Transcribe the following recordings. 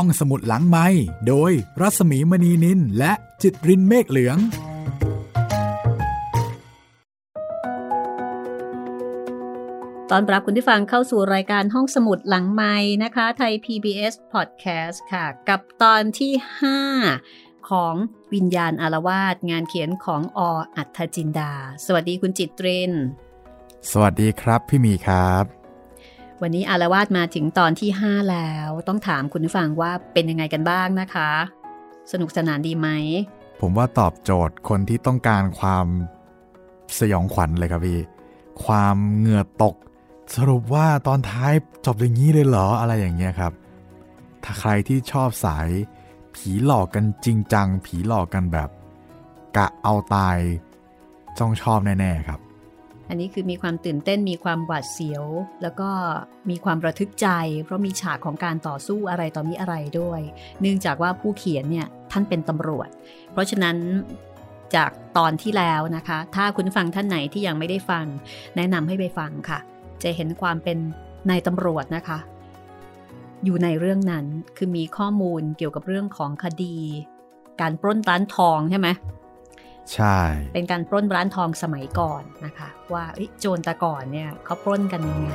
ห้องสมุดหลังไม้โดยรัสมีมณีนินและจิตรินเมฆเหลือง ตอนรับคุณที่ฟังเข้าสู่รายการห้องสมุดหลังไม้นะคะ ไทย PBS Podcast ค่ะ กับตอนที่ 5 ของวิญญาณอารวาสงานเขียนของออัธจินดา สวัสดีคุณจิตรินสวัสดีครับพี่มีครับ วันนี้อารวาสมาถึงตอนที่ 5 แล้ว ต้องถามคุณผู้ฟังว่าเป็นยังไงกันบ้างนะคะ สนุกสนานดีไหม ผมว่าตอบโจทย์คนที่ต้องการความสยองขวัญเลยครับพี่ ความเหงื่อตก สรุปว่าตอนท้ายจบอย่างนี้เลยเหรออะไรอย่างเงี้ยครับ ถ้าใครที่ชอบสาย ผีหลอกกันจริงจัง ผีหลอกกันแบบ กะเอาตายจ้องชอบแน่ ๆ ครับ อันนี้คือมีความตื่นเต้นมีความหวาดเสียว แล้วก็มีความระทึกใจ เพราะมีฉากของการต่อสู้อะไรต่อมีอะไรด้วย เนื่องจากว่าผู้เขียนเนี่ยท่านเป็นตำรวจ เพราะฉะนั้นจากตอนที่แล้วนะคะ ถ้าคุณฟังท่านไหนที่ยังไม่ได้ฟัง แนะนำให้ไปฟังค่ะ จะเห็นความเป็นนายตำรวจนะคะ อยู่ในเรื่องนั้นคือมีข้อมูลเกี่ยวกับเรื่องของคดี การปล้นร้านทองใช่ไหม ใช่ เป็นการปล้นร้านทองสมัยก่อนนะคะ ว่าเอ้ยโจรแตะก่อนเนี่ยเขาปล้นกันยังไง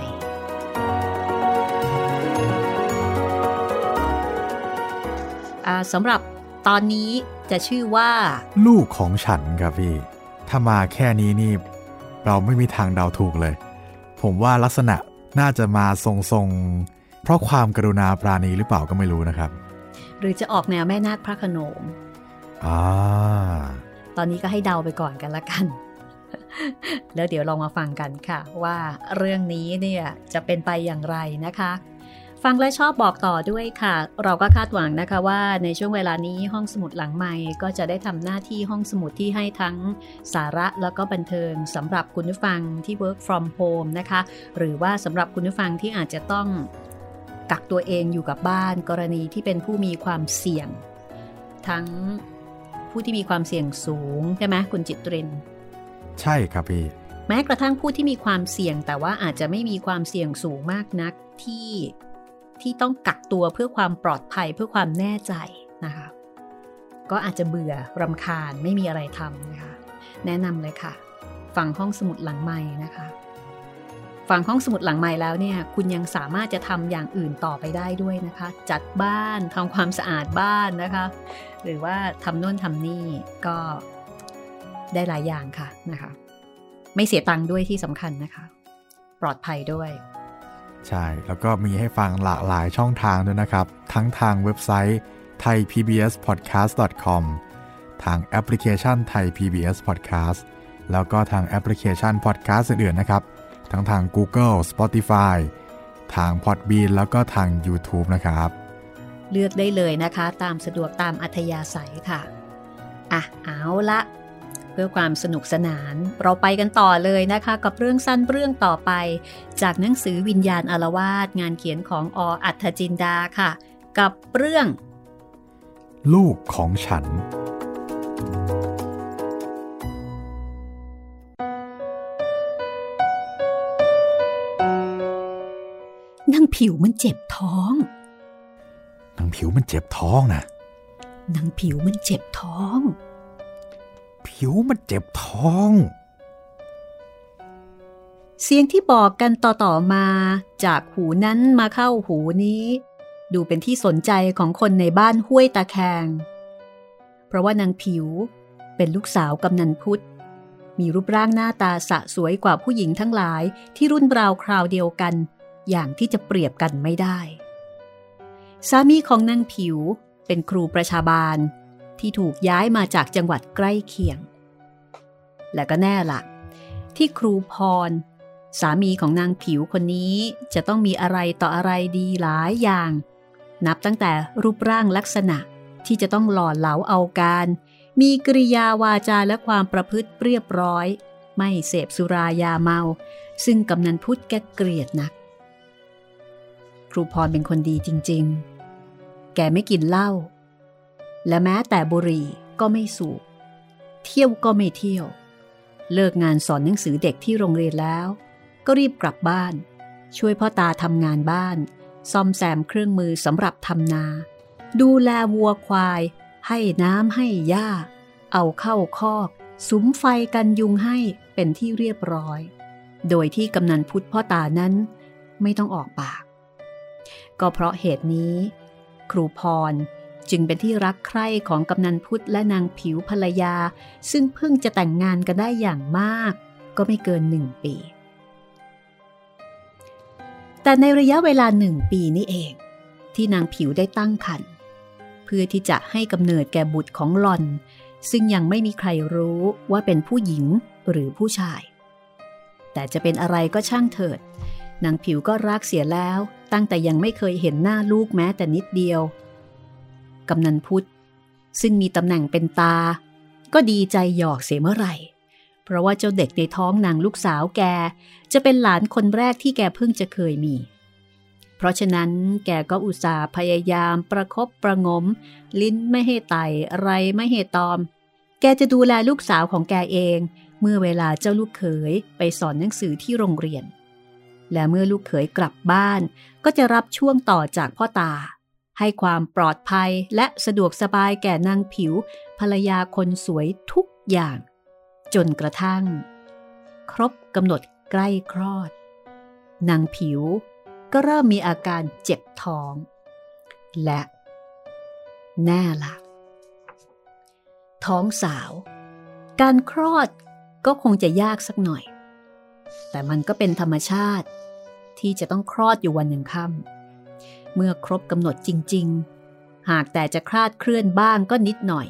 อ่าสำหรับตอนนี้จะชื่อว่า ลูกของฉันครับพี่ ถ้ามาแค่นี้นี่ เราไม่มีทางเดาถูกเลย ผมว่าลักษณะน่าจะมาทรงๆ เพราะความกรุณาปราณีหรือเปล่าก็ไม่รู้นะครับ หรือจะออกแนวแม่นาคพระโขนงอ่าต อนนี้ก็ให้เดาไปก่อนกันละกัน แล้วเดี๋ยวลองมาฟังกันค่ะ ว่าเรื่องนี้เนี่ยจะเป็นไปอย่างไรนะคะ ฟังและชอบบอกต่อด้วยค่ะ เราก็คาดหวังนะคะว่าในช่วงเวลานี้ห้องสมุดหลังใหม่ก็จะได้ทำหน้าที่ห้องสมุดที่ให้ทั้งสาระแล้วก็บันเทิงสำหรับคุณผู้ฟังที่ work from home นะคะ หรือว่าสำหรับคุณผู้ฟังที่อาจจะต้องกักตัวเองอยู่กับบ้านกรณีที่เป็นผู้มีความเสี่ยง ทั้ง ผู้ที่มีความเสี่ยงสูงใช่ไหมคุณจิตรินใช่ครับพี่แม้กระทั่งผู้ที่มีความเสี่ยงแต่ว่าอาจจะไม่มีความเสี่ยงสูงมากนักที่ที่ต้องกักตัวเพื่อความปลอดภัยเพื่อความแน่ใจนะคะก็อาจจะเบื่อรำคาญไม่มีอะไรทำนะคะ แนะนำเลยค่ะ ฟังห้องสมุดหลังใหม่นะคะ ฟังห้องสมุดหลังใหม่แล้วเนี่ย คุณยังสามารถจะทำอย่างอื่นต่อไปได้ด้วยนะคะ จัดบ้านทำความสะอาดบ้านนะคะ หรือว่าทำโน่นทำนี่ก็ได้หลายอย่างค่ะนะคะ ไม่เสียตังค์ด้วยที่สำคัญนะคะ ปลอดภัยด้วย ใช่ แล้วก็มีให้ฟังหลากหลายช่องทางด้วยนะครับ ทั้งทางเว็บไซต์ thaipbspodcast.com ทางแอปพลิเคชัน Thai PBS Podcast แล้วก็ทางแอปพลิเคชัน Podcast อื่นๆนะครับ ทั้งทาง Google Spotify ทาง Podbean แล้วก็ทาง YouTube นะครับ เลือกได้เลยนะคะ ตามสะดวกตามอัธยาศัยค่ะ อะ เอาละเพื่อความสนุกสนาน เราไปกันต่อเลยนะคะ กับเรื่องสั้นเรื่องต่อไป จากหนังสือวิญญาณอารวาสงานเขียนของออัธจินดาค่ะ กับเรื่อง ลูกของฉัน ผิวมันเจ็บท้องนางผิวมันเจ็บท้องนะนางผิวมันเจ็บท้อง ผิวมันเจ็บท้อง เสียงที่บอกกันต่อๆมาจากหูนั้นมาเข้าหูนี้ ดูเป็นที่สนใจของคนในบ้านห้วยตาแคง เพราะว่านางผิวเป็นลูกสาวกำนันพุทธมีรูปร่างหน้าตาสะสวยกว่าผู้หญิงทั้งหลายที่รุ่นราวคราวเดียวกัน อย่างที่จะเปรียบกันไม่ได้ สามีของนางผิวเป็นครูประชาบาลที่ถูกย้ายมาจากจังหวัดใกล้เคียง และก็แน่ละที่ครูพร สามีของนางผิวคนนี้จะต้องมีอะไรต่ออะไรดีหลายอย่าง นับตั้งแต่รูปร่างลักษณะที่จะต้องหล่อเหลาเอาการ มีกริยาวาจาและความประพฤติเรียบร้อย ไม่เสพสุรายาเมา ซึ่งกำนันพุทธแกเกลียดนัก ครูพรเป็นคนดีจริง ๆ แกไม่กินเหล้า และแม้แต่บุหรี่ก็ไม่สูบ เที่ยวก็ไม่เที่ยว เลิกงานสอนหนังสือเด็กที่โรงเรียนแล้ว ก็รีบกลับบ้าน ช่วยพ่อตาทำงานบ้าน ซ่อมแซมเครื่องมือสำหรับทำนา ดูแลวัวควาย ให้น้ำให้หญ้า เอาเข้าคอกสุมไฟกันยุงให้เป็นที่เรียบร้อย โดยที่กำนันพุทธพ่อตานั้นไม่ต้องออกปาก ก็เพราะเหตุนี้ ครูพรจึงเป็นที่รักใคร่ของกำนันพุทธและนางผิวภรรยา ซึ่งเพิ่งจะแต่งงานกันได้อย่างมาก ก็ไม่เกินหนึ่งปี แต่ในระยะเวลาหนึ่งปีนี้เอง ที่นางผิวได้ตั้งครรภ์เพื่อที่จะให้กำเนิดแก่บุตรของหลอน ซึ่งยังไม่มีใครรู้ว่าเป็นผู้หญิงหรือผู้ชาย แต่จะเป็นอะไรก็ช่างเถิด นางผิวก็รักเสียแล้วตั้งแต่ยังไม่เคยเห็นหน้าลูกแม้แต่นิดเดียว กำนันพุทธซึ่งมีตำแหน่งเป็นตา ก็ดีใจหยอกเสียเมื่อไหร่ เพราะว่าเจ้าเด็กในท้องนางลูกสาวแก จะเป็นหลานคนแรกที่แกเพิ่งจะเคยมี เพราะฉะนั้นแกก็อุตส่าห์พยายามประครบประงม ลิ้นไม่ให้ไตไรไม่ให้ตอม แกจะดูแลลูกสาวของแกเอง เมื่อเวลาเจ้าลูกเขยไปสอนหนังสือที่โรงเรียน และเมื่อลูกเขยกลับบ้าน ก็จะรับช่วงต่อจากพ่อตา ให้ความปลอดภัยและสะดวกสบายแก่นางผิว ภรรยาคนสวยทุกอย่าง จนกระทั่ง ครบกำหนดใกล้คลอด นางผิวก็เริ่มมีอาการเจ็บท้อง และ แน่ละท้องสาว การคลอดก็คงจะยากสักหน่อย แต่มันก็เป็นธรรมชาติ ที่จะต้องคลอดอยู่วันหนึ่งค่ำเมื่อครบกำหนดจริง ๆ หากแต่จะคลาดเคลื่อนบ้างก็นิดหน่อย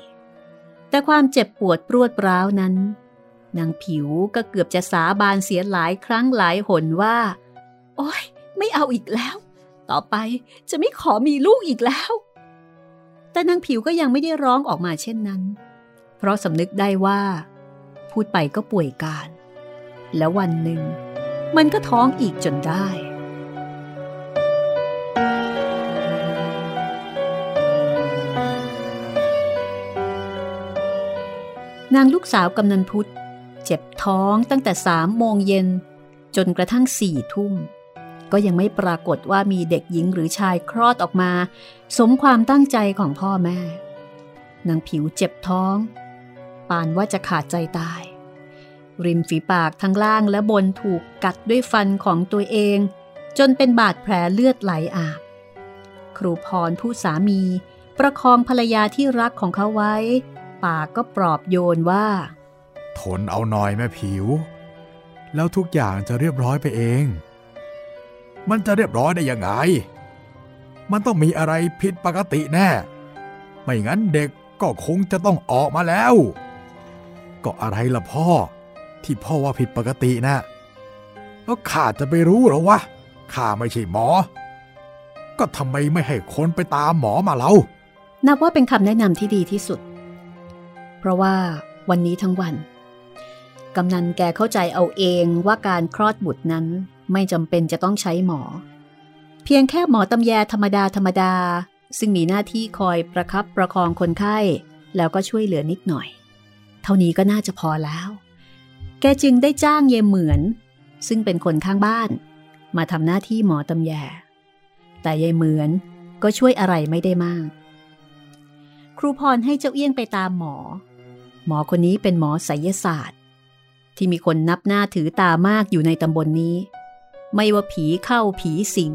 แต่ความเจ็บปวดปรวดร้าวนั้นนางผิวก็เกือบจะสาบานเสียหลายครั้งหลายหนว่า โอ๊ย ไม่เอาอีกแล้ว ต่อไปจะไม่ขอมีลูกอีกแล้ว แต่นางผิวก็ยังไม่ได้ร้องออกมาเช่นนั้น เพราะสำนึกได้ว่า พูดไปก็ป่วยการ แล้ววันหนึ่ง มันก็ท้องอีกจนได้ นางลูกสาวกำนันพุทธเจ็บท้องตั้งแต่สามโมงเย็น จนกระทั่งสี่ทุ่ม ก็ยังไม่ปรากฏว่ามีเด็กหญิงหรือชายคลอดออกมา สมความตั้งใจของพ่อแม่ นางผิวเจ็บท้อง ปานว่าจะขาดใจตาย ริมฝีปากทั้งล่างและบนถูกกัดด้วยฟันของตัวเอง จนเป็นบาดแผลเลือดไหลอาบ ครูพรผู้สามี ประคองภรรยาที่รักของเขาไว้ ปากก็ปลอบโยนว่า ทนเอาหน่อยแม่ผิว แล้วทุกอย่างจะเรียบร้อยไปเอง มันจะเรียบร้อยได้ยังไง มันต้องมีอะไรผิดปกติแน่ ไม่งั้นเด็กก็คงจะต้องออกมาแล้ว ก็อะไรล่ะพ่อ ที่พ่อว่าผิดปกตินะแล้วข้าจะไปรู้หรอวะข้าไม่ใช่หมอ ก็ทำไมไม่ให้คนไปตามหมอมาเล่านับว่าเป็นคำแนะนำที่ดีที่สุด เพราะว่าวันนี้ทั้งวันกำนันแกเข้าใจเอาเองว่าการคลอดบุตรนั้นไม่จำเป็นจะต้องใช้หมอ เพียงแค่หมอตำแยธรรมดาธรรมดา ซึ่งมีหน้าที่คอยประครับประคองคนไข้ แล้วก็ช่วยเหลือนิดหน่อย เท่านี้ก็น่าจะพอแล้ว แกจึงได้จ้างเยเหมือน ซึ่งเป็นคนข้างบ้าน มาทำหน้าที่หมอตำแย แต่ยายเหมือนก็ช่วยอะไรไม่ได้มาก ครูพรให้เจ้าเอี้ยงไปตามหมอ หมอคนนี้เป็นหมอไสยศาสตร์ ที่มีคนนับหน้าถือตามากอยู่ในตำบลนนี้ ไม่ว่าผีเข้าผีสิง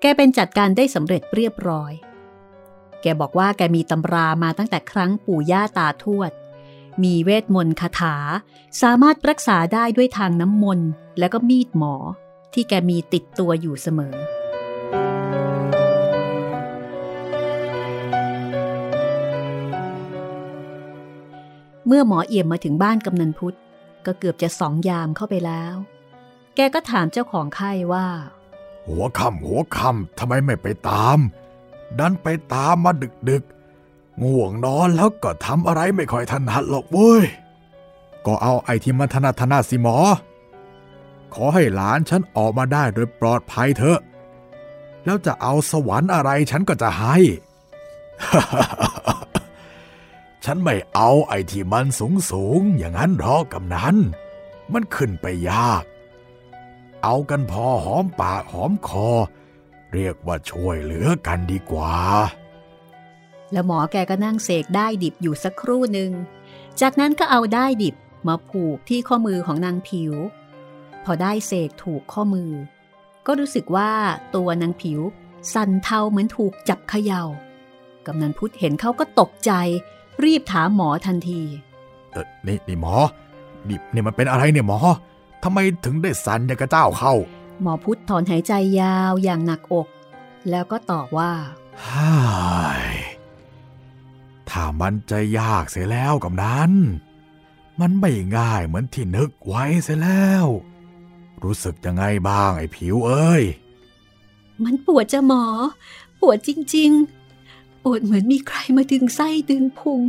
แกเป็นจัดการได้สำเร็จเรียบร้อย แกบอกว่าแกมีตำรามาตั้งแต่ครั้งปู่ย่าตาทวด มีเวทมนต์คาถา สามารถรักษาได้ด้วยทางน้ำมนต์ และก็มีดหมอ ที่แกมีติดตัวอยู่เสมอ เมื่อหมอเอี่ยมมาถึงบ้านกำนันพุทธก็เกือบจะสองยามเข้าไปแล้ว แกก็ถามเจ้าของไข้ว่า หัวค่ำหัวค่ำทำไมไม่ไปตาม ดันไปตามมาดึกดึก ง่วงนอนแล้วก็ทำอะไรไม่ค่อยถนัดหรอกเว้ย ก็เอาไอ้ที่มันถนัดถนัดสิหมอ ขอให้หลานฉันออกมาได้โดยปลอดภัยเถอะ แล้วจะเอาสวรรค์อะไรฉันก็จะให้ ฉันไม่เอาไอ้ที่มันสูงสูงอย่างนั้นหรอกกำนันมันขึ้นไปยาก เอากันพอหอมปากหอมคอ เรียกว่าช่วยเหลือกันดีกว่า แล้วหมอแกก็นั่งเสกได้ดิบอยู่สักครู่หนึ่ง จากนั้นก็เอาได้ดิบมาผูกที่ข้อมือของนางผิว พอได้เสกถูกข้อมือ ก็รู้สึกว่าตัวนางผิว สั่นเทาเหมือนถูกจับเขยา่ากำนันพุทธเห็นเขาก็ตกใจ รีบถามหมอทันทีเออนี่นี่หมอดิบนี่มันเป็นอะไรเนี่ยหมอทำไมถึงได้สั่นอย่างกระเจ้าเข้า หมอพุทธถอนหายใจยาวอย่างหนักอก แล้วก็ตอบว่าฮ่าย ถ้ามันจะยากเสียแล้วกับนั้น มันไม่ง่ายเหมือนที่นึกไว้เสียแล้ว รู้สึกยังไงบ้างไอ้ผิวเอ้ย มันปวดจะหมอ ปวดจริง ๆ ปวดเหมือนมีใครมาดึงไส้ดึงพุง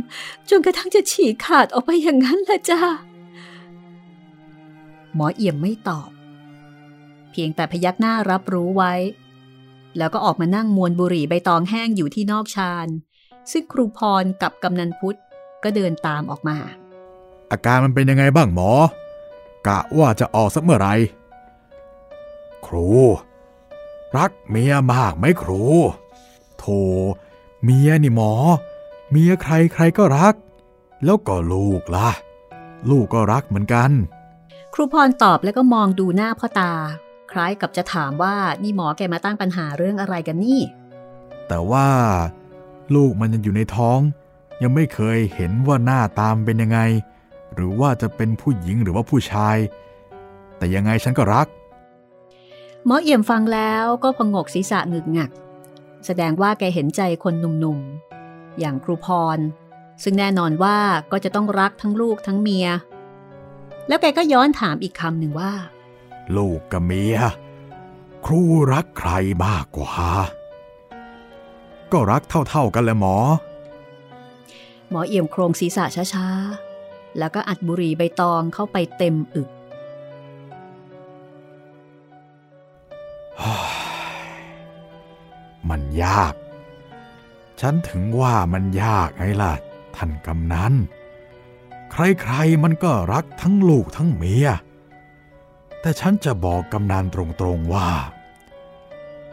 จนกระทั่งจะฉีกขาดออกไปอย่างนั้นละจ้าหมอเอี่ยมไม่ตอบ เพียงแต่พยักหน้ารับรู้ไว้ แล้วก็ออกมานั่งมวนบุหรี่ใบตองแห้งอยู่ที่นอกชาน ซึ่งครูพรกับกำนันพุทธก็เดินตามออกมา อาการมันเป็นยังไงบ้างหมอ กะว่าจะออกสักเมื่อไหร่ครู รักเมียมากไหมครูโธเมียนี่หมอ เมียใครใครก็รัก แล้วก็ลูกล่ะ ลูกก็รักเหมือนกัน ครูพรตอบแล้วก็มองดูหน้าพ่อตา คล้ายกับจะถามว่านี่หมอแกมาตั้งปัญหาเรื่องอะไรกันนี่ แต่ว่า ลูกมันยังอยู่ในท้อง ยังไม่เคยเห็นว่าหน้าตามเป็นยังไง หรือว่าจะเป็นผู้หญิงหรือว่าผู้ชาย แต่ยังไงฉันก็รัก หมอเอี่ยมฟังแล้วก็พงกศีรษะงึกงัก แสดงว่าแกเห็นใจคนหนุ่มๆ อย่างครูพร ซึ่งแน่นอนว่าก็จะต้องรักทั้งลูกทั้งเมีย แล้วแกก็ย้อนถามอีกคำหนึ่งว่า ลูกกับเมีย ครูรักใครมากกว่า ก็รักเท่าๆกันแหละหมอ หมอเอี่ยมโครงศีรษะช้าๆ แล้วก็อัดบุหรี่ใบตองเข้าไปเต็มอึก มันยาก ฉันถึงว่ามันยากไงล่ะ ท่านกำนันใครๆมันก็รักทั้งลูกทั้งเมีย แต่ฉันจะบอกกำนันตรงๆว่า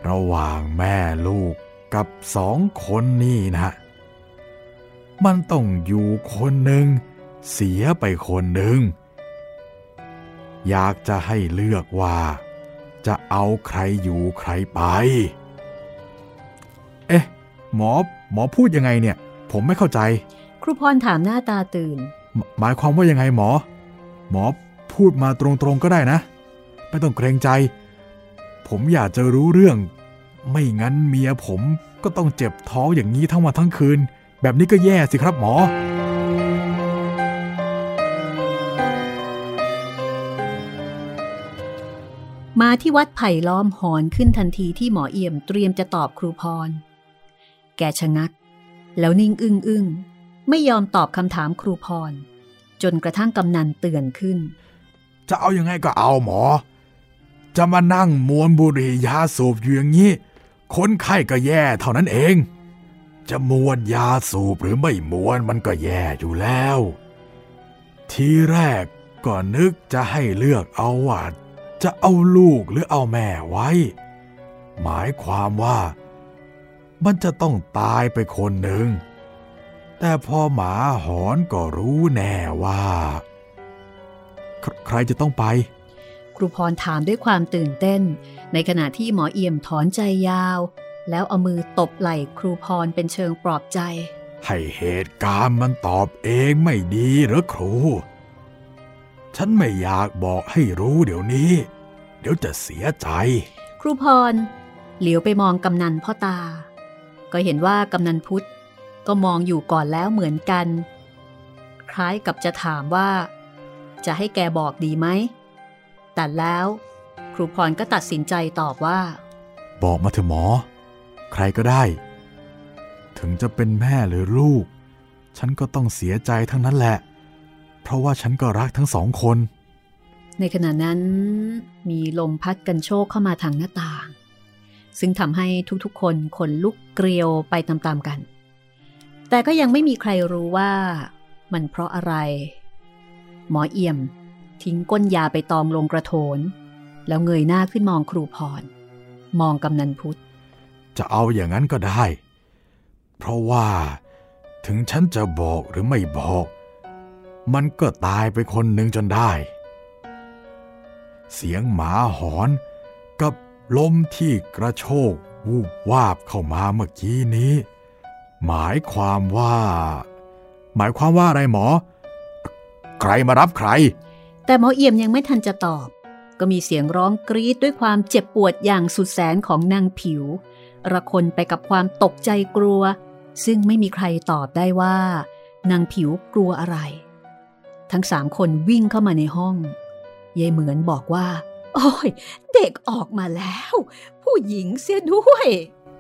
ระหว่างแม่ลูก กับสองคนนี่นะ มันต้องอยู่คนหนึ่ง เสียไปคนหนึ่ง อยากจะให้เลือกว่า จะเอาใครอยู่ใครไป เอ๊ะ หมอหมอพูดยังไงเนี่ย ผมไม่เข้าใจ ครูพรถามหน้าตาตื่น หมายความว่ายังไงหมอ หมอพูดมาตรงๆก็ได้นะ ไม่ต้องเกรงใจ ผมอยากจะรู้เรื่อง ไม่งั้นเมียผมก็ต้องเจ็บท้องอย่างนี้ทั้งวันทั้งคืน แบบนี้ก็แย่สิครับหมอ มาที่วัดไผ่ล้อมหอนขึ้นทันทีที่หมอเอี่ยมเตรียมจะตอบครูพร แกชะงัก แล้วนิ่งอึ้งอึ้งไม่ยอมตอบคำถามครูพร จนกระทั่งกำนันเตือนขึ้น จะเอาอยัางไงก็เอาหมอ จะมานั่งมวนบุหรี่ยาสูบอยู่อย่างนี้ คนไข้ก็แย่เท่านั้นเอง จะมวนยาสูบหรือไม่มวนมันก็แย่อยู่แล้ว ทีแรกก็นึกจะให้เลือกเอาว่าจะเอาลูกหรือเอาแม่ไว้ หมายความว่า มันจะต้องตายไปคนหนึ่ง แต่พอหมาหอนก็รู้แน่ว่า ใครจะต้องไป ครูพรถามด้วยความตื่นเต้น ในขณะที่หมอเอี่ยมถอนใจยาว แล้วเอามือตบไหล่ครูพรเป็นเชิงปลอบใจ ให้เหตุการณ์มันตอบเองไม่ดีหรือครู ฉันไม่อยากบอกให้รู้เดี๋ยวนี้ เดี๋ยวจะเสียใจ ครูพร เหลียวไปมองกำนันพ่อตา ก็เห็นว่ากำนันพุทธก็มองอยู่ก่อนแล้วเหมือนกัน คล้ายกับจะถามว่า จะให้แกบอกดีไหมแต่แล้วค รูพรก็ตัดสินใจตอบว่า บอกมาเถอะหมอ ใครก็ได้ ถึงจะเป็นแม่หรือลูก ฉันก็ต้องเสียใจทั้งนั้นแหละ เพราะว่าฉันก็รักทั้งสองคน ในขณะนั้นมีลมพัดกันโชกเข้ามาทางหน้าต่าง ซึ่งทำให้ทุกๆ คนขนลุกเกลียวไปตามๆกัน แต่ก็ยังไม่มีใครรู้ว่ามันเพราะอะไร หมอเอี่ยมทิ้งก้นยาไปตองลงกระโถน แล้วเงยหน้าขึ้นมองครูพร มองกำนันพุทธ จะเอาอย่างนั้นก็ได้ เพราะว่าถึงฉันจะบอกหรือไม่บอก มันก็ตายไปคนหนึ่งจนได้ เสียงหมาหอนกับลมที่กระโชกวูบวาบเข้ามาเมื่อกี้นี้ หมายความว่า หมายความว่าอะไรหมอ ใครมารับใคร แต่หมอเอี่ยมยังไม่ทันจะตอบ ก็มีเสียงร้องกรีดด้วยความเจ็บปวดอย่างสุดแสนของนางผิว ระคนไปกับความตกใจกลัว ซึ่งไม่มีใครตอบได้ว่า นางผิวกลัวอะไร ทั้งสามคนวิ่งเข้ามาในห้องยายเหมือนบอกว่า โอ้ย เด็กออกมาแล้ว ผู้หญิงเสียด้วย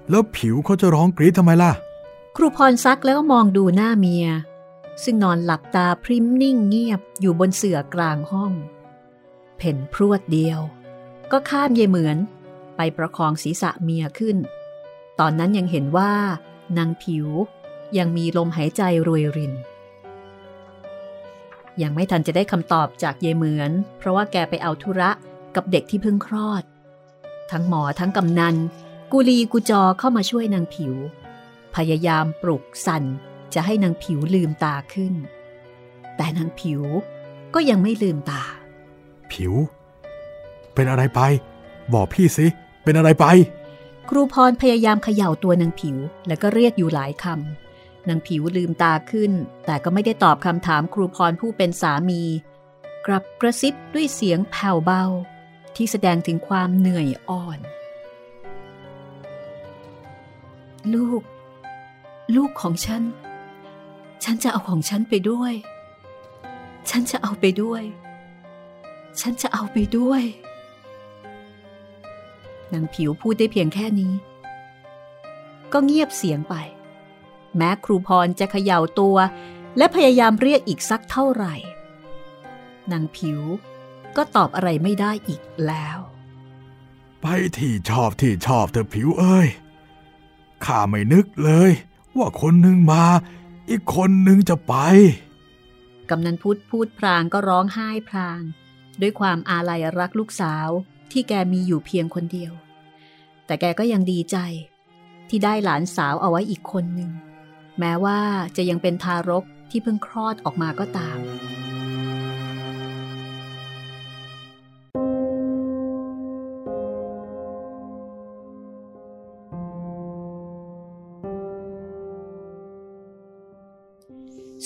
แล้วผิวเขาจะร้องกรีดทำไมล่ะ ครูพรซักแล้วก็มองดูหน้าเมีย ซึ่งนอนหลับตาพริ้มนิ่งเงียบอยู่บนเสื่อกลางห้อง เพ่นพรวดเดียว ก็ข้ามเยเหมือน ไปประคองศีรษะเมียขึ้น ตอนนั้นยังเห็นว่านางผิวยังมีลมหายใจรวยริน ยังไม่ทันจะได้คำตอบจากเยเหมือน เพราะว่าแกไปเอาธุระกับเด็กที่เพิ่งคลอด ทั้งหมอทั้งกำนัน กุลีกุจอเข้ามาช่วยนางผิว พยายามปลุกสั่นจะให้นางผิวลืมตาขึ้น แต่นางผิวก็ยังไม่ลืมตา ผิว เป็นอะไรไป บอกพี่สิ เป็นอะไรไป ครูพรพยายามเขย่าตัวนางผิว แล้วก็เรียกอยู่หลายคำนางผิวลืมตาขึ้น แต่ก็ไม่ได้ตอบคำถามครูพรผู้เป็นสามี กลับกระซิบด้วยเสียงแผ่วเบา ที่แสดงถึงความเหนื่อยอ่อน ลูก ลูกของฉัน ฉันจะเอาของฉันไปด้วย ฉันจะเอาไปด้วย ฉันจะเอาไปด้วยนางผิวพูดได้เพียงแค่นี้ ก็เงียบเสียงไป แม้ครูพรจะเขย่าตัว และพยายามเรียกอีกสักเท่าไหร่นางผิวก็ตอบอะไรไม่ได้อีกแล้ว ไปที่ชอบที่ชอบเธอผิวเอ้ยข้าไม่นึกเลย ว่าคนหนึ่งมา อีกคนหนึ่งจะไป กำนันพุทธพูดพรางก็ร้องไห้พราง ด้วยความอาลัยรักลูกสาวที่แกมีอยู่เพียงคนเดียว แต่แกก็ยังดีใจที่ได้หลานสาวเอาไว้อีกคนหนึ่ง แม้ว่าจะยังเป็นทารกที่เพิ่งคลอดออกมาก็ตาม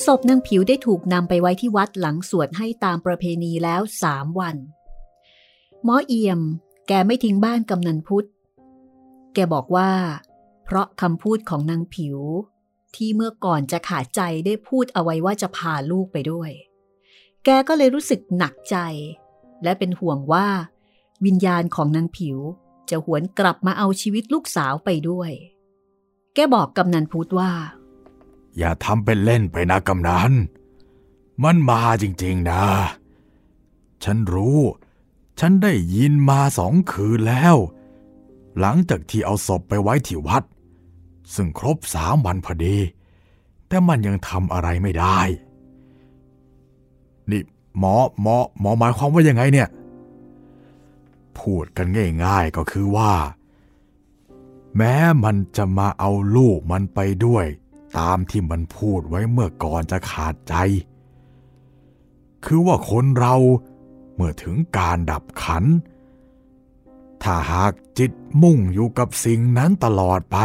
ศพนางผิวได้ถูกนำไปไว้ที่วัดหลังสวดให้ตามประเพณีแล้วสามวัน หมอเอี่ยม แกไม่ทิ้งบ้านกำนันพุทธ แกบอกว่า เพราะคำพูดของนางผิว ที่เมื่อก่อนจะขาดใจได้พูดเอาไว้ว่าจะพาลูกไปด้วย แกก็เลยรู้สึกหนักใจ และเป็นห่วงว่า วิญญาณของนางผิวจะหวนกลับมาเอาชีวิตลูกสาวไปด้วย แกบอกกำนันพุทธว่า อย่าทำเป็นเล่นไปนะกำนัน มันมาจริง ๆนะ ฉันรู้ ฉันได้ยินมาสองคืนแล้ว หลังจากที่เอาศพไปไว้ที่วัด ซึ่งครบสามวันพอดี แต่มันยังทำอะไรไม่ได้ นี่หมอหมอหมอหมายความว่ายังไงเนี่ย พูดกันง่ายๆก็คือว่า แม้มันจะมาเอาลูกมันไปด้วย ตามที่มันพูดไว้เมื่อก่อนจะขาดใจ คือว่าคนเราเมื่อถึงการดับขัน ถ้าหากจิตมุ่งอยู่กับสิ่งนั้นตลอดไป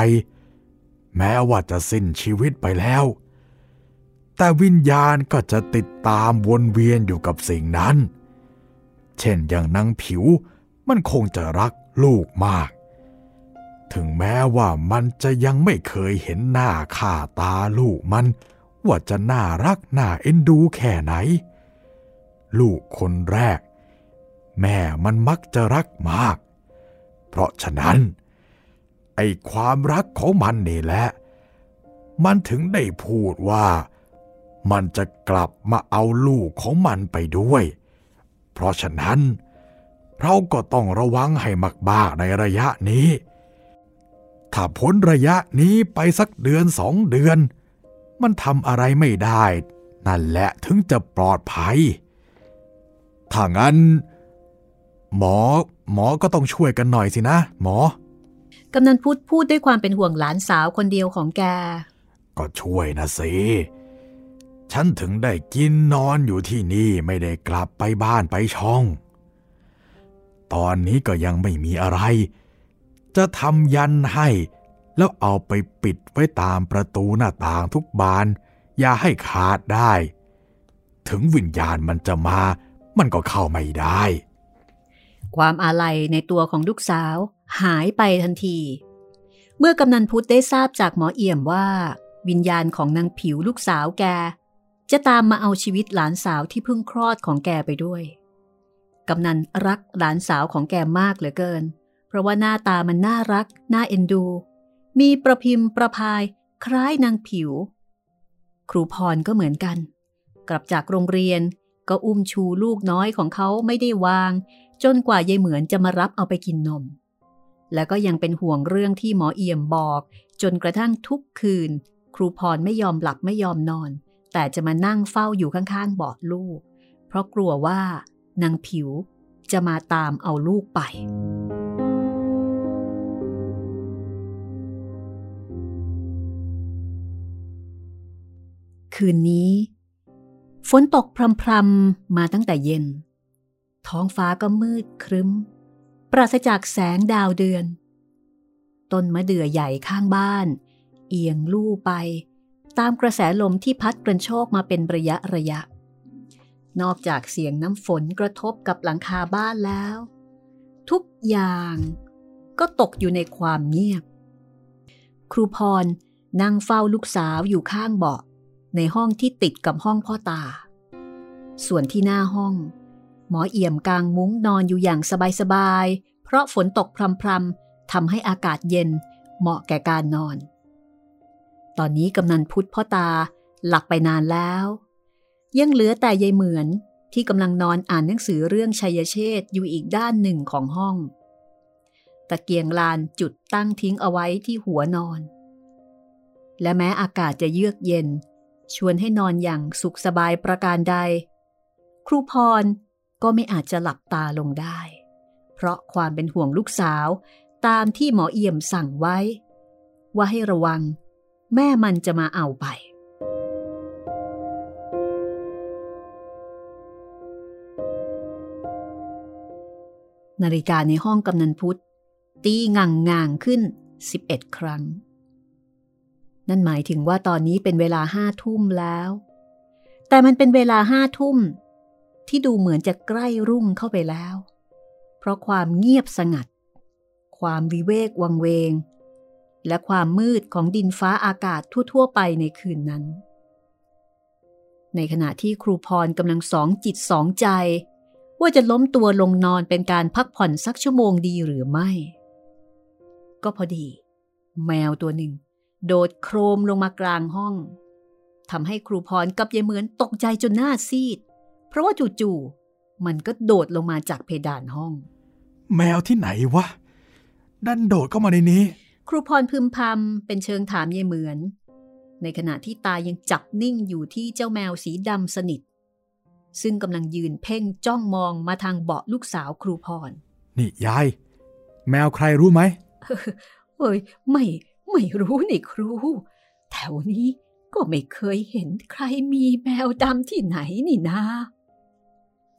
แม้ว่าจะสิ้นชีวิตไปแล้ว แต่วิญญาณก็จะติดตามวนเวียนอยู่กับสิ่งนั้น เช่นอย่างนางผิวมันคงจะรักลูกมาก ถึงแม้ว่ามันจะยังไม่เคยเห็นหน้าค่าตาลูกมัน ว่าจะน่ารักน่าเอ็นดูแค่ไหน ลูกคนแรก แม่มันมักจะรักมาก เพราะฉะนั้น ไอ้ความรักของมันนี่แหละ มันถึงได้พูดว่ามันจะกลับมาเอาลูกของมันไปด้วย เพราะฉะนั้น เราก็ต้องระวังให้มากๆในระยะนี้ ถ้าพ้นระยะนี้ไปสักเดือนสองเดือน มันทำอะไรไม่ได้ นั่นแหละถึงจะปลอดภัย ถ้างั้น หมอ หมอก็ต้องช่วยกันหน่อยสินะ หมอกำนันพุทธพูดด้วยความเป็นห่วงหลานสาวคนเดียวของแก ก็ช่วยนะสิ ฉันถึงได้กินนอนอยู่ที่นี่ไม่ได้กลับไปบ้านไปช่อง ตอนนี้ก็ยังไม่มีอะไร จะทำยันให้ แล้วเอาไปปิดไว้ตามประตูหน้าต่างทุกบาน อย่าให้ขาดได้ ถึงวิญญาณมันจะมา มันก็เข้าไม่ได้ ความอาลัยในตัวของลูกสาวหายไปทันที เมื่อกำนันพุทธได้ทราบจากหมอเอี่ยมว่า วิญญาณของนางผิวลูกสาวแก จะตามมาเอาชีวิตหลานสาวที่เพิ่งคลอดของแกไปด้วยกำนันรักหลานสาวของแกมากเหลือเกิน เพราะว่าหน้าตามันน่ารัก น่าเอ็นดู มีประพิมพ์ประพาย คล้ายนางผิว ครูพรก็เหมือนกัน กลับจากโรงเรียนก็อุ้มชูลูกน้อยของเขาไม่ได้วาง จนกว่ายายเหมือนจะมารับเอาไปกินนม แล้วก็ยังเป็นห่วงเรื่องที่หมอเอี่ยมบอก จนกระทั่งทุกคืน ครูพรไม่ยอมหลับไม่ยอมนอน แต่จะมานั่งเฝ้าอยู่ข้างๆเบาะลูก เพราะกลัวว่านางผิวจะมาตามเอาลูกไป คืนนี้ ฝนตกพรำๆมาตั้งแต่เย็น ท้องฟ้าก็มืดครึ้ม ปราศจากแสงดาวเดือน ต้นมะเดื่อใหญ่ข้างบ้าน เอียงลู่ไป ตามกระแสลมที่พัดกระโชกมาเป็นระยะระยะ นอกจากเสียงน้ำฝนกระทบกับหลังคาบ้านแล้ว ทุกอย่างก็ตกอยู่ในความเงียบ ครูพรนั่งเฝ้าลูกสาวอยู่ข้างเบาะ ในห้องที่ติดกับห้องพ่อตา ส่วนที่หน้าห้อง หมอเอี่ยมกางมุ้งนอนอยู่อย่างสบายๆ เพราะฝนตกพรำๆทำให้อากาศเย็นเหมาะแก่การนอน ตอนนี้กำนันพุทธพ่อตาหลับไปนานแล้ว ยังเหลือแต่ยายเหมือนที่กำลังนอนอ่านหนังสือเรื่องชัยเชษอยู่อีกด้านหนึ่งของห้อง ตะเกียงลานจุดตั้งทิ้งเอาไว้ที่หัวนอน และแม้อากาศจะเยือกเย็น ชวนให้นอนอย่างสุขสบายประการใด ครูพรก็ไม่อาจจะหลับตาลงได้ เพราะความเป็นห่วงลูกสาวตามที่หมอเอี่ยมสั่งไว้ ว่าให้ระวัง แม่มันจะมาเอาไป นาฬิกาในห้องกำนันพุทธตีงังงางขึ้น 11 ครั้ง นั่นหมายถึงว่าตอนนี้เป็นเวลาห้าทุ่มแล้ว แต่มันเป็นเวลาห้าทุ่ม ที่ดูเหมือนจะใกล้รุ่งเข้าไปแล้ว เพราะความเงียบสงัด ความวิเวกวังเวง และความมืดของดินฟ้าอากาศทั่ว ๆ ไปในคืนนั้น ในขณะที่ครูพรกำลังสองจิตสองใจ ว่าจะล้มตัวลงนอนเป็นการพักผ่อนสักชั่วโมงดีหรือไม่ ก็พอดี แมวตัวหนึ่ง โดดโครมลงมากลางห้องทำให้ครูพรกับยายเหมือนตกใจจนหน้าซีด เพราะว่าจู่ๆมันก็โดดลงมาจากเพดานห้อง แมวที่ไหนวะดันโดดเข้ามาในนี้ ครูพรพึมพำเป็นเชิงถามยายเหมือน ในขณะที่ตายังจับนิ่งอยู่ที่เจ้าแมวสีดำสนิท ซึ่งกำลังยืนเพ่งจ้องมองมาทางเบาะลูกสาวครูพร นี่ยาย แมวใครรู้ไหมเอ้ยไม่ ไม่รู้นี่ครู แถวนี้ก็ไม่เคยเห็นใครมีแมวดำที่ไหนนี่นะ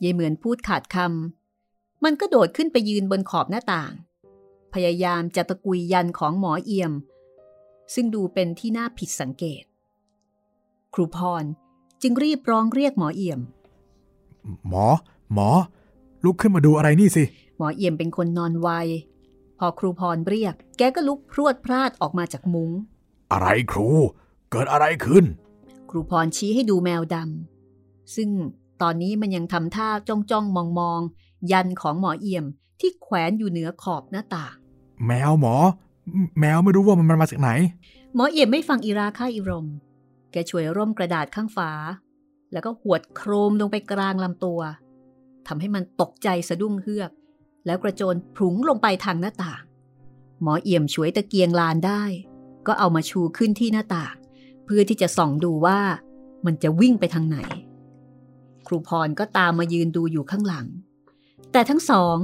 ยายเหมือนพูดขาดคำมันก็โดดขึ้นไปยืนบนขอบหน้าต่าง พยายามจะตะกุยยันของหมอเอี่ยม ซึ่งดูเป็นที่น่าผิดสังเกต ครูพรจึงรีบร้องเรียกหมอเอี่ยม หมอ หมอ ลุกขึ้นมาดูอะไรนี่สิ หมอเอี่ยมเป็นคนนอนไว พอครูพรเรียก แกก็ลุกพรวดพลาดออกมาจากมุง้ง อะไรครู เกิดอะไรขึ้น ครูพรชี้ให้ดูแมวดำซึ่งตอนนี้มันยังทำท่าจ้องจ้องมองมองๆยันของหมอเอี่ยมที่แขวนอยู่เหนือขอบหน้าต่าง แมวหมอ แมวไม่รู้ว่ามันมาจากไหน หมอเอี่ยมไม่ฟังอีราค่าอีรม แกช่วยร่มกระดาษข้างฝา แล้วก็หวดโครมลงไปกลางลำตัวทำให้มันตกใจสะดุ้งเฮือก แล้วกระโจนพลุงลงไปทางหน้าต่าง หมอเอี่ยมช่วยตะเกียงลานได้ ก็เอามาชูขึ้นที่หน้าต่าง เพื่อที่จะส่องดูว่ามันจะวิ่งไปทางไหน ครูพรก็ตามมายืนดูอยู่ข้างหลัง แต่ทั้งสอง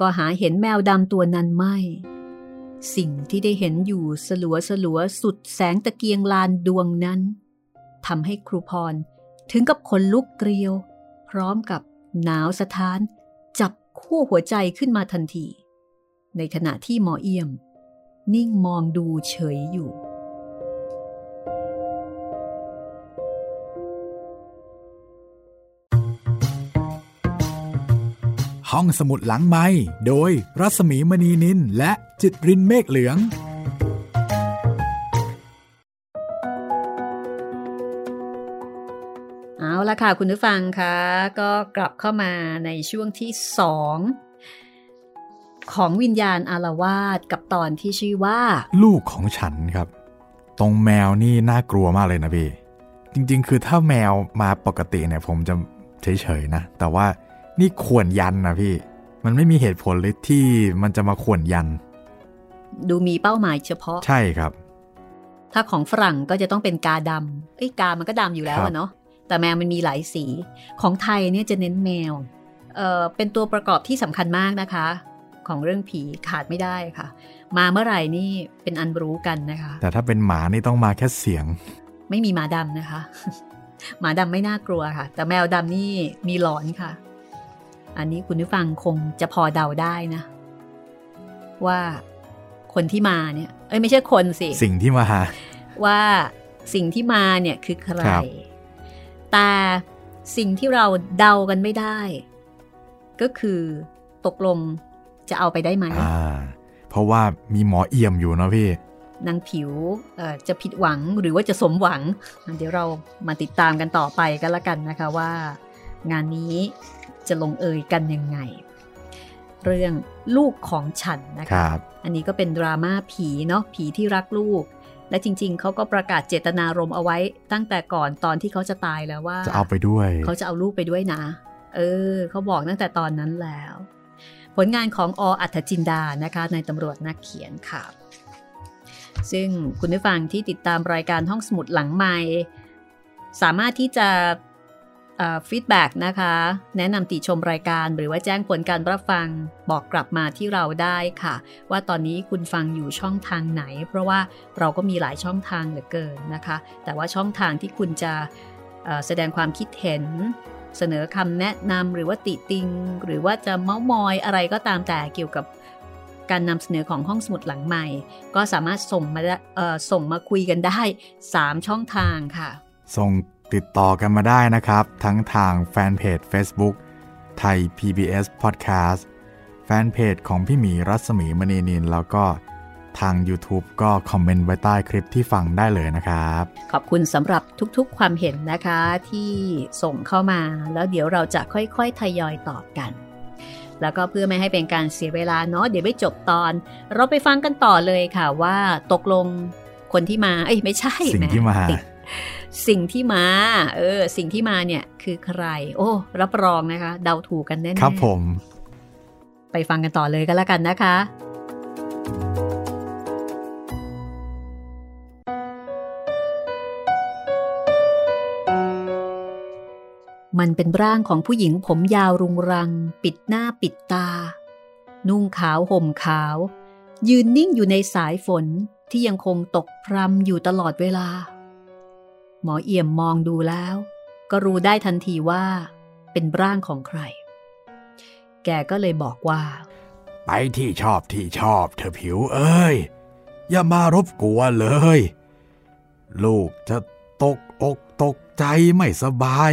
ก็หาเห็นแมวดำตัวนั้นไม่ สิ่งที่ได้เห็นอยู่สลัวสลัวสุดแสงตะเกียงลานดวงนั้นทำให้ครูพรถึงกับขนลุกเกลียว พร้อมกับหนาวสะท้าน ทั่วหัวใจขึ้นมาทันที ในขณะที่หมอเอี่ยม นิ่งมองดูเฉยอยู่ ห้องสมุดหลังไม้โดยรัสมีมณีนินและจิตรินเมฆเหลือง ละค่ะคุณผู้ฟังคะก็กลับเข้ามาในช่วงที่สองของวิญญาณอารวาสกับตอนที่ชื่อว่า ลูกของฉันครับ ตรงแมวนี่น่ากลัวมากเลยนะพี่ จริงๆ คือถ้าแมวมาปกติเนี่ยผมจะเฉยๆนะ แต่ว่านี่ขวนยันนะพี่ มันไม่มีเหตุผลเลยที่มันจะมาขวนยัน ดูมีเป้าหมายเฉพาะใช่ครับถ้าของฝรั่งก็จะต้องเป็นกาดำเอ้ยกามันก็ดำอยู่แล้วครัอะบเนาะ แต่แมวมันมีหลายสีของไทยเนี่ยจะเน้นแมวเอ่อเป็นตัวประกอบที่สำคัญมากนะคะ ของเรื่องผีขาดไม่ได้ค่ะ มาเมื่อไหร่นี่เป็นอันรู้กันนะคะ แต่ถ้าเป็นหมานี่ต้องมาแค่เสียง ไม่มีหมาดำนะคะ หมาดำไม่น่ากลัวค่ะ แต่แมวดำนี่มีหลอนค่ะ อันนี้คุณผู้ฟังคงจะพอเดาได้นะ ว่าคนที่มาเนี่ย เอ้ยไม่ใช่คนสิ สิ่งที่มา ว่าสิ่งที่มาเนี่ยคือใครครับ แต่สิ่งที่เราเดากันไม่ได้ ก็คือตกลงจะเอาไปได้ไหมอ่าเพราะว่ามีหมอเอี่ยมอยู่เนาะพี่นางผิวเอ่อจะผิดหวังหรือว่าจะสมหวัง เดี๋ยวเรามาติดตามกันต่อไปกันละกันนะคะว่า งานนี้จะลงเอยกันยังไง เรื่องลูกของฉันนะคคะรับอันนี้ก็เป็นดราม่าผีเนาะผีที่รักลูก และจริง ๆ เขาก็ประกาศเจตนารมณ์เอาไว้ ตั้งแต่ก่อนตอนที่เขาจะตายแล้วว่า จะเอาไปด้วย เขาจะเอาลูกไปด้วยนะ เออ เขาบอกตั้งแต่ตอนนั้นแล้ว ผลงานของออัธจินดานะคะในตำรวจนักเขียนค่ะ ซึ่งคุณผู้ฟังที่ติดตามรายการห้องสมุดหลังใหม่สามารถที่จะ feedback นะคะ แนะนำติชมรายการหรือว่าแจ้งผลการรับฟังบอกกลับมาที่เราได้ค่ะ ว่าตอนนี้คุณฟังอยู่ช่องทางไหน เพราะว่าเราก็มีหลายช่องทางเหลือเกินนะคะ แต่ว่าช่องทางที่คุณจะแสดงความคิดเห็น เสนอคำแนะนำหรือว่าติติง หรือว่าจะเม้ามอยอะไรก็ตามแต่เกี่ยวกับการนำเสนอของห้องสมุดหลังใหม่ ก็สามารถส่งมาส่งมาคุยกันได้ 3 ช่องทางค่ะ ส่ง ติดต่อกันมาได้นะครับ ทั้งทางแฟนเพจ Facebook ไทย PBS Podcast แฟนเพจของพี่หมีรัศมีมณีนิน แล้วก็ทาง YouTube ก็คอมเมนต์ไว้ใต้คลิปที่ฟังได้เลยนะครับ ขอบคุณสำหรับทุกๆความเห็นนะคะที่ส่งเข้ามา แล้วเดี๋ยวเราจะค่อยๆ ทยอยตอบกัน แล้วก็เพื่อไม่ให้เป็นการเสียเวลาเนาะเดี๋ยวไม่จบตอน เราไปฟังกันต่อเลยค่ะว่าตกลงคนที่มา เอ้ยไม่ใช่สิ่งแหที่มาติด สิ่งที่มา เออ สิ่งที่มาเนี่ยคือใคร โอ้ รับรองนะคะ เดาถูกกันแน่ๆครับผม ไปฟังกันต่อเลยกันแล้วกันนะคะ มันเป็นร่างของผู้หญิงผมยาวรุงรัง ปิดหน้าปิดตา นุ่งขาวห่มขาว ยืนนิ่งอยู่ในสายฝนที่ยังคงตกพรำอยู่ตลอดเวลา หมอเอี่ยมมองดูแล้ว ก็รู้ได้ทันทีว่า เป็นร่างของใคร แกก็เลยบอกว่า ไปที่ชอบที่ชอบเธอผิวเอ้ย อย่ามารบกวนเลย ลูกจะตกอกตกใจไม่สบาย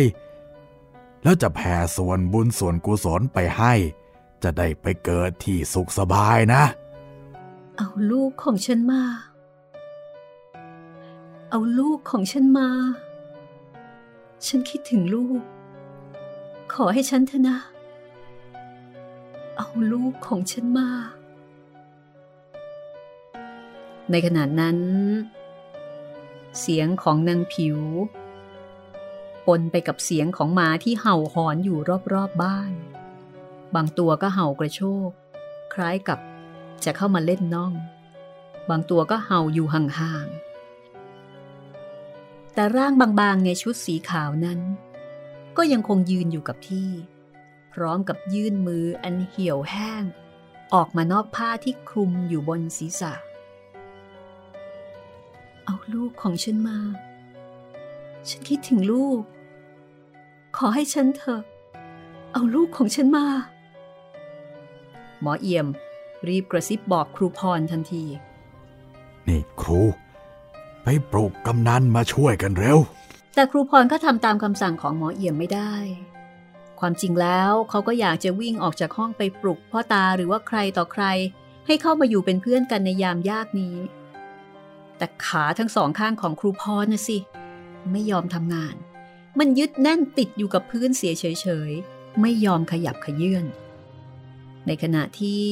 แล้วจะแผ่ส่วนบุญส่วนกุศลไปให้ จะได้ไปเกิดที่สุขสบายนะ เอาลูกของฉันมา เอาลูกของฉันมา ฉันคิดถึงลูก ขอให้ฉันเถอะนะ เอาลูกของฉันมา ในขณะนั้น เสียงของนางผิว ปนไปกับเสียงของหมาที่เห่าหอนอยู่รอบๆบบ้าน บางตัวก็เห่ากระโชก คล้ายกับจะเข้ามาเล่นน่อง บางตัวก็เห่าอยู่ห่างๆ แต่ร่างบางๆในชุดสีขาวนั้น ก็ยังคงยืนอยู่กับที่ พร้อมกับยื่นมืออันเหี่ยวแห้ง ออกมานอกผ้าที่คลุมอยู่บนศีรษะ เอาลูกของฉันมา ฉันคิดถึงลูก ขอให้ฉันเถอะ เอาลูกของฉันมา หมอเอี่ยมรีบกระซิบบอกครูพรทันที นี่ครู ไปปลุกกำนันมาช่วยกันเร็ว แต่ครูพรก็ทำตามคำสั่งของหมอเอี่ยมไม่ได้ ความจริงแล้วเขาก็อยากจะวิ่งออกจากห้องไปปลุกพ่อตาหรือว่าใครต่อใคร ให้เข้ามาอยู่เป็นเพื่อนกันในยามยากนี้ แต่ขาทั้งสองข้างของครูพรนะสิ ไม่ยอมทำงาน มันยึดแน่นติดอยู่กับพื้นเสียเฉยๆ ไม่ยอมขยับขยื่น ในขณะที่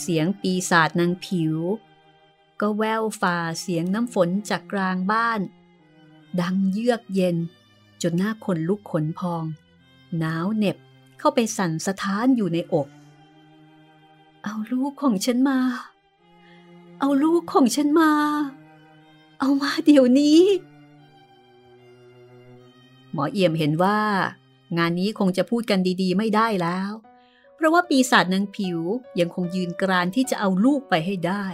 เสียงปีศาจนางผิว ก็แววฝ่าเสียงน้ำฝนจากกลางบ้าน ดังเยือกเย็น จนหน้าคนลุกขนพอง หนาวเหน็บเข้าไปสั่นสะท้านอยู่ในอก เอาลูกของฉันมา เอาลูกของฉันมา เอามาเดี๋ยวนี้ หมอเอี่ยมเห็นว่า งานนี้คงจะพูดกันดีๆ ไม่ได้แล้ว เพราะว่าปีศาจนางผิวยังคงยืนกรานที่จะเอาลูกไปให้ได้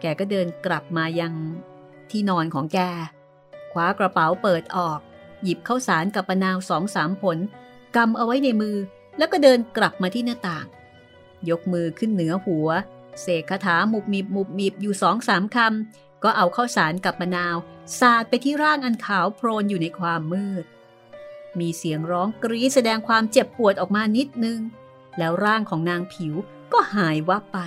แกก็เดินกลับมายังที่นอนของแกคว้ากระเป๋าเปิดออก หยิบข้าวสารกับปะนาวสองสามผลกำเอาไว้ในมือ แล้วก็เดินกลับมาที่หน้าต่าง ยกมือขึ้นเหนือหัว เสกคาถาหมุบมิบหมุบมิบอยู่สองสามคำก็เอาข้าวสารกับมะนาว สาดไปที่ร่างอันขาวโพลนอยู่ในความมืด มีเสียงร้องกรีดแสดงความเจ็บปวดออกมานิดนึง แล้วร่างของนางผิวก็หายวับไป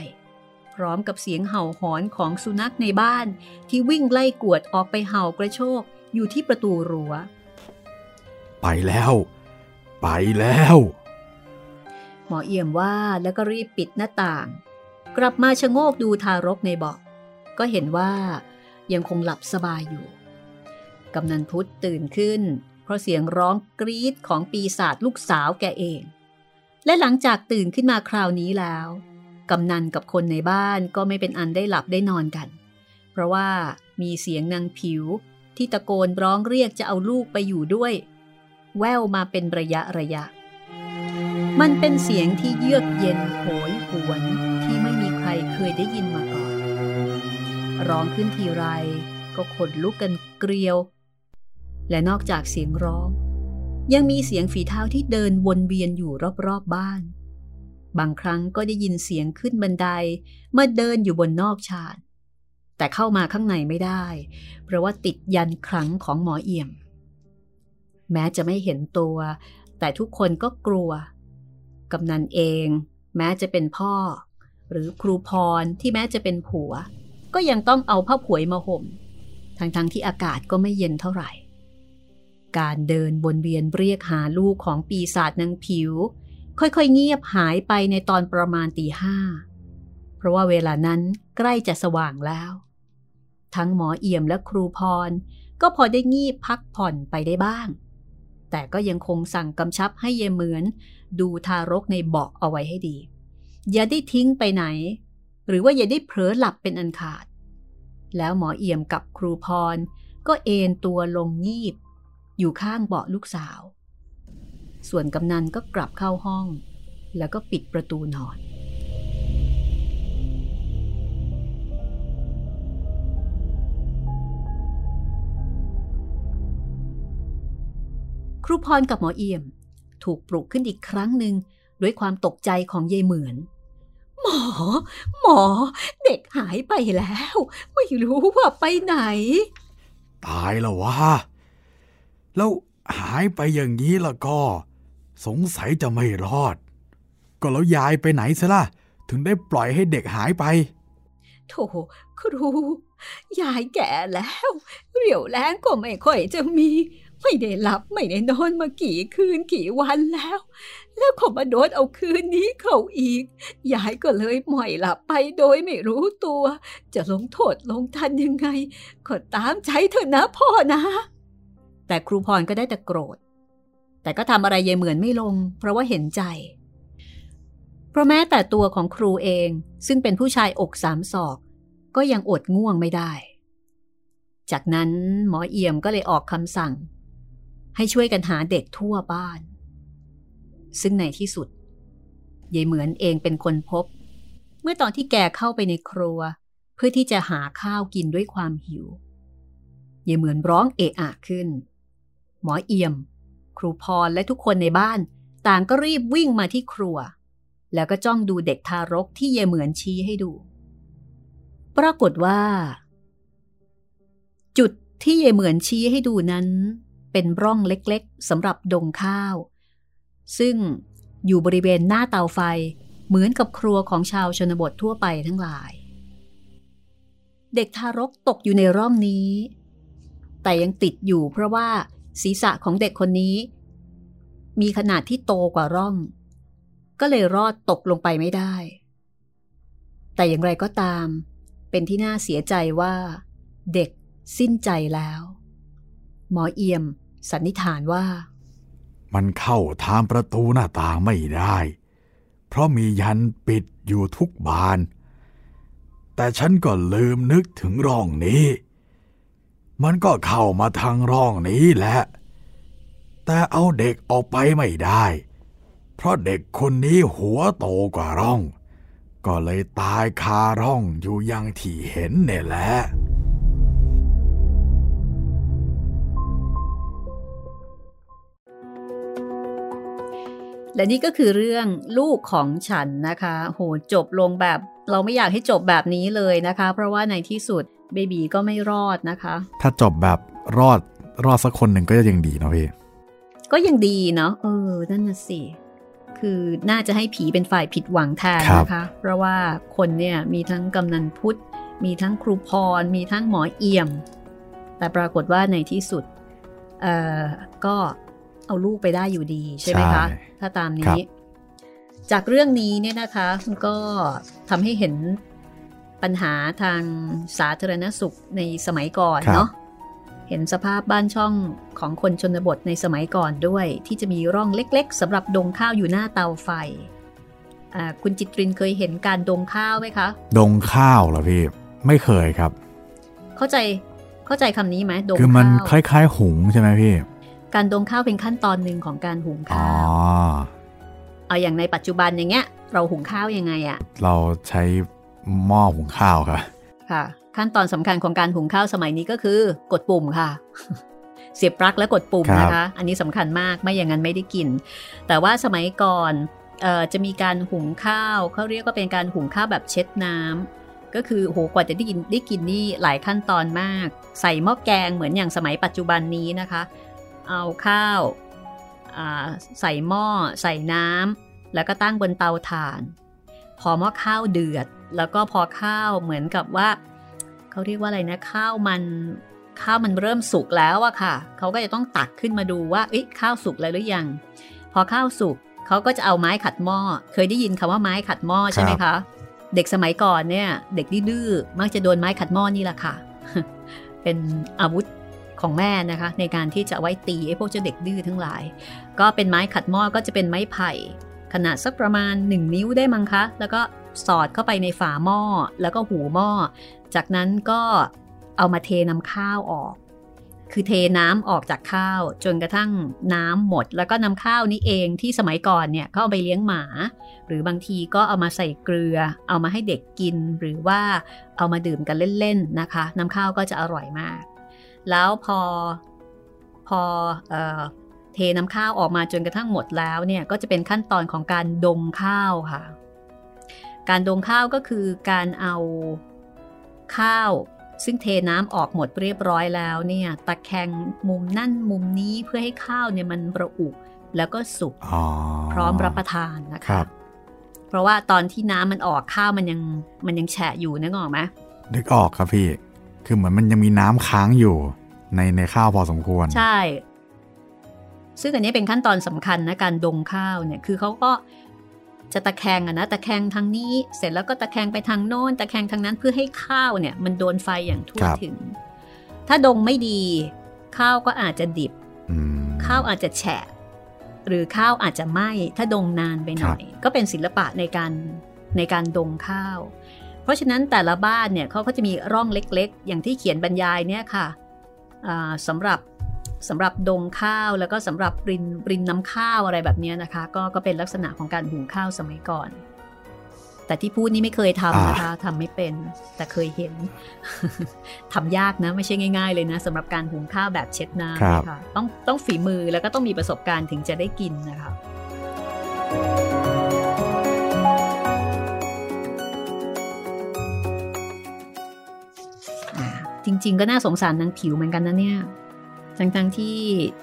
ร้อมกับเสียงเห่าหอนของสุนัขในบ้าน ที่วิ่งไล่กวดออกไปเห่ากระโชกอยู่ที่ประตูรัว้ว ไปแล้ว ไปแล้ว หมอเอี่ยมว่าแล้วก็รีบปิดหน้าต่าง กลับมาชะโงกดูทารกในเบาะก็เห็นว่ายังคงหลับสบายอยู่ กำนันพุทธตื่นขึ้น เพราะเสียงร้องกรีดของปีศาจลูกสาวแกเอง และหลังจากตื่นขึ้นมาคราวนี้แล้ว กำนันกับคนในบ้านก็ไม่เป็นอันได้หลับได้นอนกัน เพราะว่ามีเสียงนางผิวที่ตะโกนร้องเรียกจะเอาลูกไปอยู่ด้วย แววมาเป็นระยะระยะ มันเป็นเสียงที่เยือกเย็นโหยหวนที่ไม่มีใครเคยได้ยินมาก่อน ร้องขึ้นทีไรก็ขนลุกกันเกลียว และนอกจากเสียงร้อง ยังมีเสียงฝีเท้าที่เดินวนเวียนอยู่รอบๆบบ้าน บางครั้งก็ได้ยินเสียงขึ้นบันไดเมื่อเดินอยู่บนนอกชานแต่เข้ามาข้างในไม่ได้ เพราะว่าติดยันครั้งของหมอเอี่ยม แม้จะไม่เห็นตัว แต่ทุกคนก็กลัว กำนันเอง แม้จะเป็นพ่อ หรือครูพรที่แม้จะเป็นผัว ก็ยังต้องเอาผ้าผวยมาห่ม ทั้งๆทที่อากาศก็ไม่เย็นเท่าไหร่ การเดินบนเวียนเรียกหาลูกของปีศาจนางผิว ค่อยๆเงียบหายไปในตอนประมาณตีห้า เพราะว่าเวลานั้นใกล้จะสว่างแล้ว ทั้งหมอเอี่ยมและครูพร ก็พอได้งีบพักผ่อนไปได้บ้าง แต่ก็ยังคงสั่งกำชับให้เยเหมือน ดูทารกในเบาะเอาไว้ให้ดี อย่าได้ทิ้งไปไหน หรือว่าอย่าได้เผลอหลับเป็นอันขาด แล้วหมอเอี่ยมกับครูพร ก็เอนตัวลงงีบ อยู่ข้างเบาะลูกสาว ส่วนกำนันก็กลับเข้าห้อง แล้วก็ปิดประตูนอน ครูพรกับหมอเอี่ยม ถูกปลุกขึ้นอีกครั้งหนึ่งด้วยความตกใจของยายเหมือน หมอ หมอ เด็กหายไปแล้ว ไม่รู้ว่าไปไหน ตายแล้ววะแล้วหายไปอย่างนี้แล้วก็ สงสัยจะไม่รอด ก็แล้วยายไปไหนซะล่ะ ถึงได้ปล่อยให้เด็กหายไป โถครู ยายแก่แล้ว เรี่ยวแรงก็ไม่ค่อยจะมี ไม่ได้หลับไม่ได้นอนมากี่คืนกี่วันแล้ว แล้วขอมาโดนเอาคืนนี้เขาอีก ยายก็เลยหม่อยหลับไปโดยไม่รู้ตัว จะลงโทษลงทันยังไง ก็ตามใจเถอะนะพ่อนะ แต่ครูพรก็ได้แต่โกรธ แต่ก็ทำอะไรยายเหมือนไม่ลง เพราะว่าเห็นใจ เพราะแม้แต่ตัวของครูเอง ซึ่งเป็นผู้ชายอกสามศอก ก็ยังอดง่วงไม่ได้ จากนั้นหมอเอี่ยมก็เลยออกคำสั่ง ให้ช่วยกันหาเด็กทั่วบ้าน ซึ่งในที่สุดยายเหมือนเองเป็นคนพบ เมื่อตอนที่แกเข้าไปในครัว เพื่อที่จะหาข้าวกินด้วยความหิวยายเหมือนร้องเอะอะขึ้น หมอเอี่ยม ครูพรและทุกคนในบ้าน ต่างก็รีบวิ่งมาที่ครัว แล้วก็จ้องดูเด็กทารกที่ยายเหมือนชี้ให้ดู ปรากฏว่า จุดที่ยายเหมือนชี้ให้ดูนั้น เป็นร่องเล็กๆสำหรับดงข้าว ซึ่งอยู่บริเวณหน้าเตาไฟเหมือนกับครัวของชาวชนบททั่วไปทั้งหลาย เด็กทารกตกอยู่ในร่องนี้ แต่ยังติดอยู่เพราะว่า ศีรษะของเด็กคนนี้ มีขนาดที่โตกว่าร่อง ก็เลยรอดตกลงไปไม่ได้ แต่อย่างไรก็ตาม เป็นที่น่าเสียใจว่า เด็กสิ้นใจแล้ว หมอเอี่ยมสันนิษฐานว่า มันเข้าทางประตูหน้าต่างไม่ได้ เพราะมียันปิดอยู่ทุกบาน แต่ฉันก็ลืมนึกถึงร่องนี้ มันก็เข้ามาทางร่องนี้แหละ แต่เอาเด็กออกไปไม่ได้ เพราะเด็กคนนี้หัวโตกว่าร่อง ก็เลยตายคาร่องอยู่อย่างที่เห็นเนี่ยแหละและนี่ก็คือเรื่องลูกของฉันนะคะ โหจบลงแบบ เราไม่อยากให้จบแบบนี้เลยนะคะ เพราะว่าในที่สุด เบบีก็ไม่รอดนะคะ ถ้าจบแบบรอดรอดสักคนหนึ่งก็จะยังดีเนาะพี่ก็ยังดีเนาะเออนั่นน่ะสิคือน่าจะให้ผีเป็นฝ่ายผิดหวังแทนนะคะ เพราะว่าคนเนี่ยมีทั้งกำนันพุทธ มีทั้งครูพร มีทั้งหมอเอี่ยม แต่ปรากฏว่าในที่สุดเอ่อก็เอาลูกไปได้อยู่ดีใช่ไหมคะ ถ้าตามนี้ จากเรื่องนี้เนี่ยนะคะก็ทำให้เห็น ปัญหาทางสาธารณสุขในสมัยก่อนเนาะเห็นสภาพบ้านช่องของคนชนบทในสมัยก่อนด้วย ที่จะมีร่องเล็ก ๆสำหรับดงข้าวอยู่หน้าเตาไฟ คุณจิตรินเคยเห็นการดงข้าวไหมคะ ดงข้าวเหรอพี่ ไม่เคยครับ เข้าใจเข้าใจคำนี้ไหมดงข้าวคือมันคล้าย ๆ หุงใช่ไหมพี่ การดงข้าวเป็นขั้นตอนหนึ่งของการหุงข้าวเอาอย่างในปัจจุบันอย่างเงี้ย เราหุงข้าวยังไงอะเราใช้ หม้อหุงข้าวค่ะค่ะ ขั้นตอนสำคัญของการหุงข้าวสมัยนี้ก็คือกดปุ่มค่ะ เสียบปลั๊กแล้วกดปุ่มนะคะ อันนี้สำคัญมากไม่อย่างนั้นไม่ได้กิน แต่ว่าสมัยก่อนออจะมีการหุงข้าวเขาเรียกว่าเป็นการหุงข้าวแบบเช็ดน้ำก็คือโหกว่าจะได้กินได้กินนี่หลายขั้นตอนมาก ใส่หม้อแกงเหมือนอย่างสมัยปัจจุบันนี้นะคะ เอาข้าวใส่หม้อ ใส่น้ำแล้วก็ตั้งบนเตาถ่าน พอหม้อข้าวเดือด แล้วก็พอข้าวเหมือนกับว่าเขาเรียกว่าอะไรนะข้าวมันข้าวมันเริ่มสุกแล้วอะค่ะ เขาก็จะต้องตักขึ้นมาดูว่าเอ๊ะข้าวสุกแล้วหรือยัง พอข้าวสุกเขาก็จะเอาไม้ขัดหม้อ เคยได้ยินคำว่าไม้ขัดหม้อใช่ไหมคะ เด็กสมัยก่อนเนี่ย เด็กดื้อมักจะโดนไม้ขัดหม้อนี่แหละค่ะ เป็นอาวุธของแม่นะคะ ในการที่จะไว้ตีไอ้พวกเจ้าเด็กดื้อทั้งหลาย ก็เป็นไม้ขัดหม้อก็จะเป็นไม้ไผ่ ขนาดสักประมาณ 1 นิ้วได้มั้งคะ แล้วก็ สอดเข้าไปในฝาหม้อแล้วก็หูหม้อ จากนั้นก็เอามาเทน้ำข้าวออก คือเทน้ำออกจากข้าว จนกระทั่งน้ำหมด แล้วก็น้ำข้าวนี้เองที่สมัยก่อนเนี่ยเขาเอาไปเลี้ยงหมา หรือบางทีก็เอามาใส่เกลือ เอามาให้เด็กกิน หรือว่าเอามาดื่มกันเล่นๆนะคะ น้ำข้าวก็จะอร่อยมาก แล้วพอพอเออเทน้ำข้าวออกมาจนกระทั่งหมดแล้วเนี่ยก็จะเป็นขั้นตอนของการดมข้าวค่ะ การดงข้าวก็คือการเอาข้าว ซึ่งเทน้ำออกหมดเรียบร้อยแล้วเนี่ยตะแคงมุมนั่นมุมนี้เพื่อให้ข้าวเนี่ยมันประอุแล้วก็สุกพร้อมรับประทานนะคะคเพราะว่าตอนที่น้ำมันออกข้าวมันยังมันยังแฉะอยู่นึกออกไหมนึกออกครับพี่ คือเหมือนมันยังมีน้ำค้างอยู่ในในข้าวพอสมควร ใช่ ซึ่งอันนี้เป็นขั้นตอนสำคัญนะการดงข้าวเนี่ย คือเขาก็ จะตะแคงอะนะตะแคงทางนี้เสร็จแล้วก็ตะแคงไปทางโน้น ตะแคงทางนั้นเพื่อให้ข้าวเนี่ย มันโดนไฟอย่างทั่วถึง ถ้าดงไม่ดี ข้าวก็อาจจะดิบข้าวอาจจะแฉะ หรือข้าวอาจจะไหม้ถ้าดงนานไปหน่อย ก็เป็นศิลปะในการในการดงข้าว เพราะฉะนั้นแต่ละบ้านเนี่ยเขาก็จะมีร่องเล็กๆ อย่างที่เขียนบรรยายเนี่ยค่ะสำหรับ สำหรับดงข้าวแล้วก็สำหรับรินรินน้ำข้าวอะไรแบบนี้นะคะ ก็ก็เป็นลักษณะของการหุงข้าวสมัยก่อน แต่ที่พูดนี่ไม่เคยทำนะคะทำไม่เป็น แต่เคยเห็นทำยากนะไม่ใช่ง่ายๆเลยนะสำหรับการหุงข้าวแบบเช็ดน้ำนะคะต้องต้องฝีมือแล้วก็ต้องมีประสบการณ์ถึงจะได้กินนะคะจริง ๆ ก็น่าสงสารนางผิวเหมือนกันนะเนี่ย ทั้งๆที่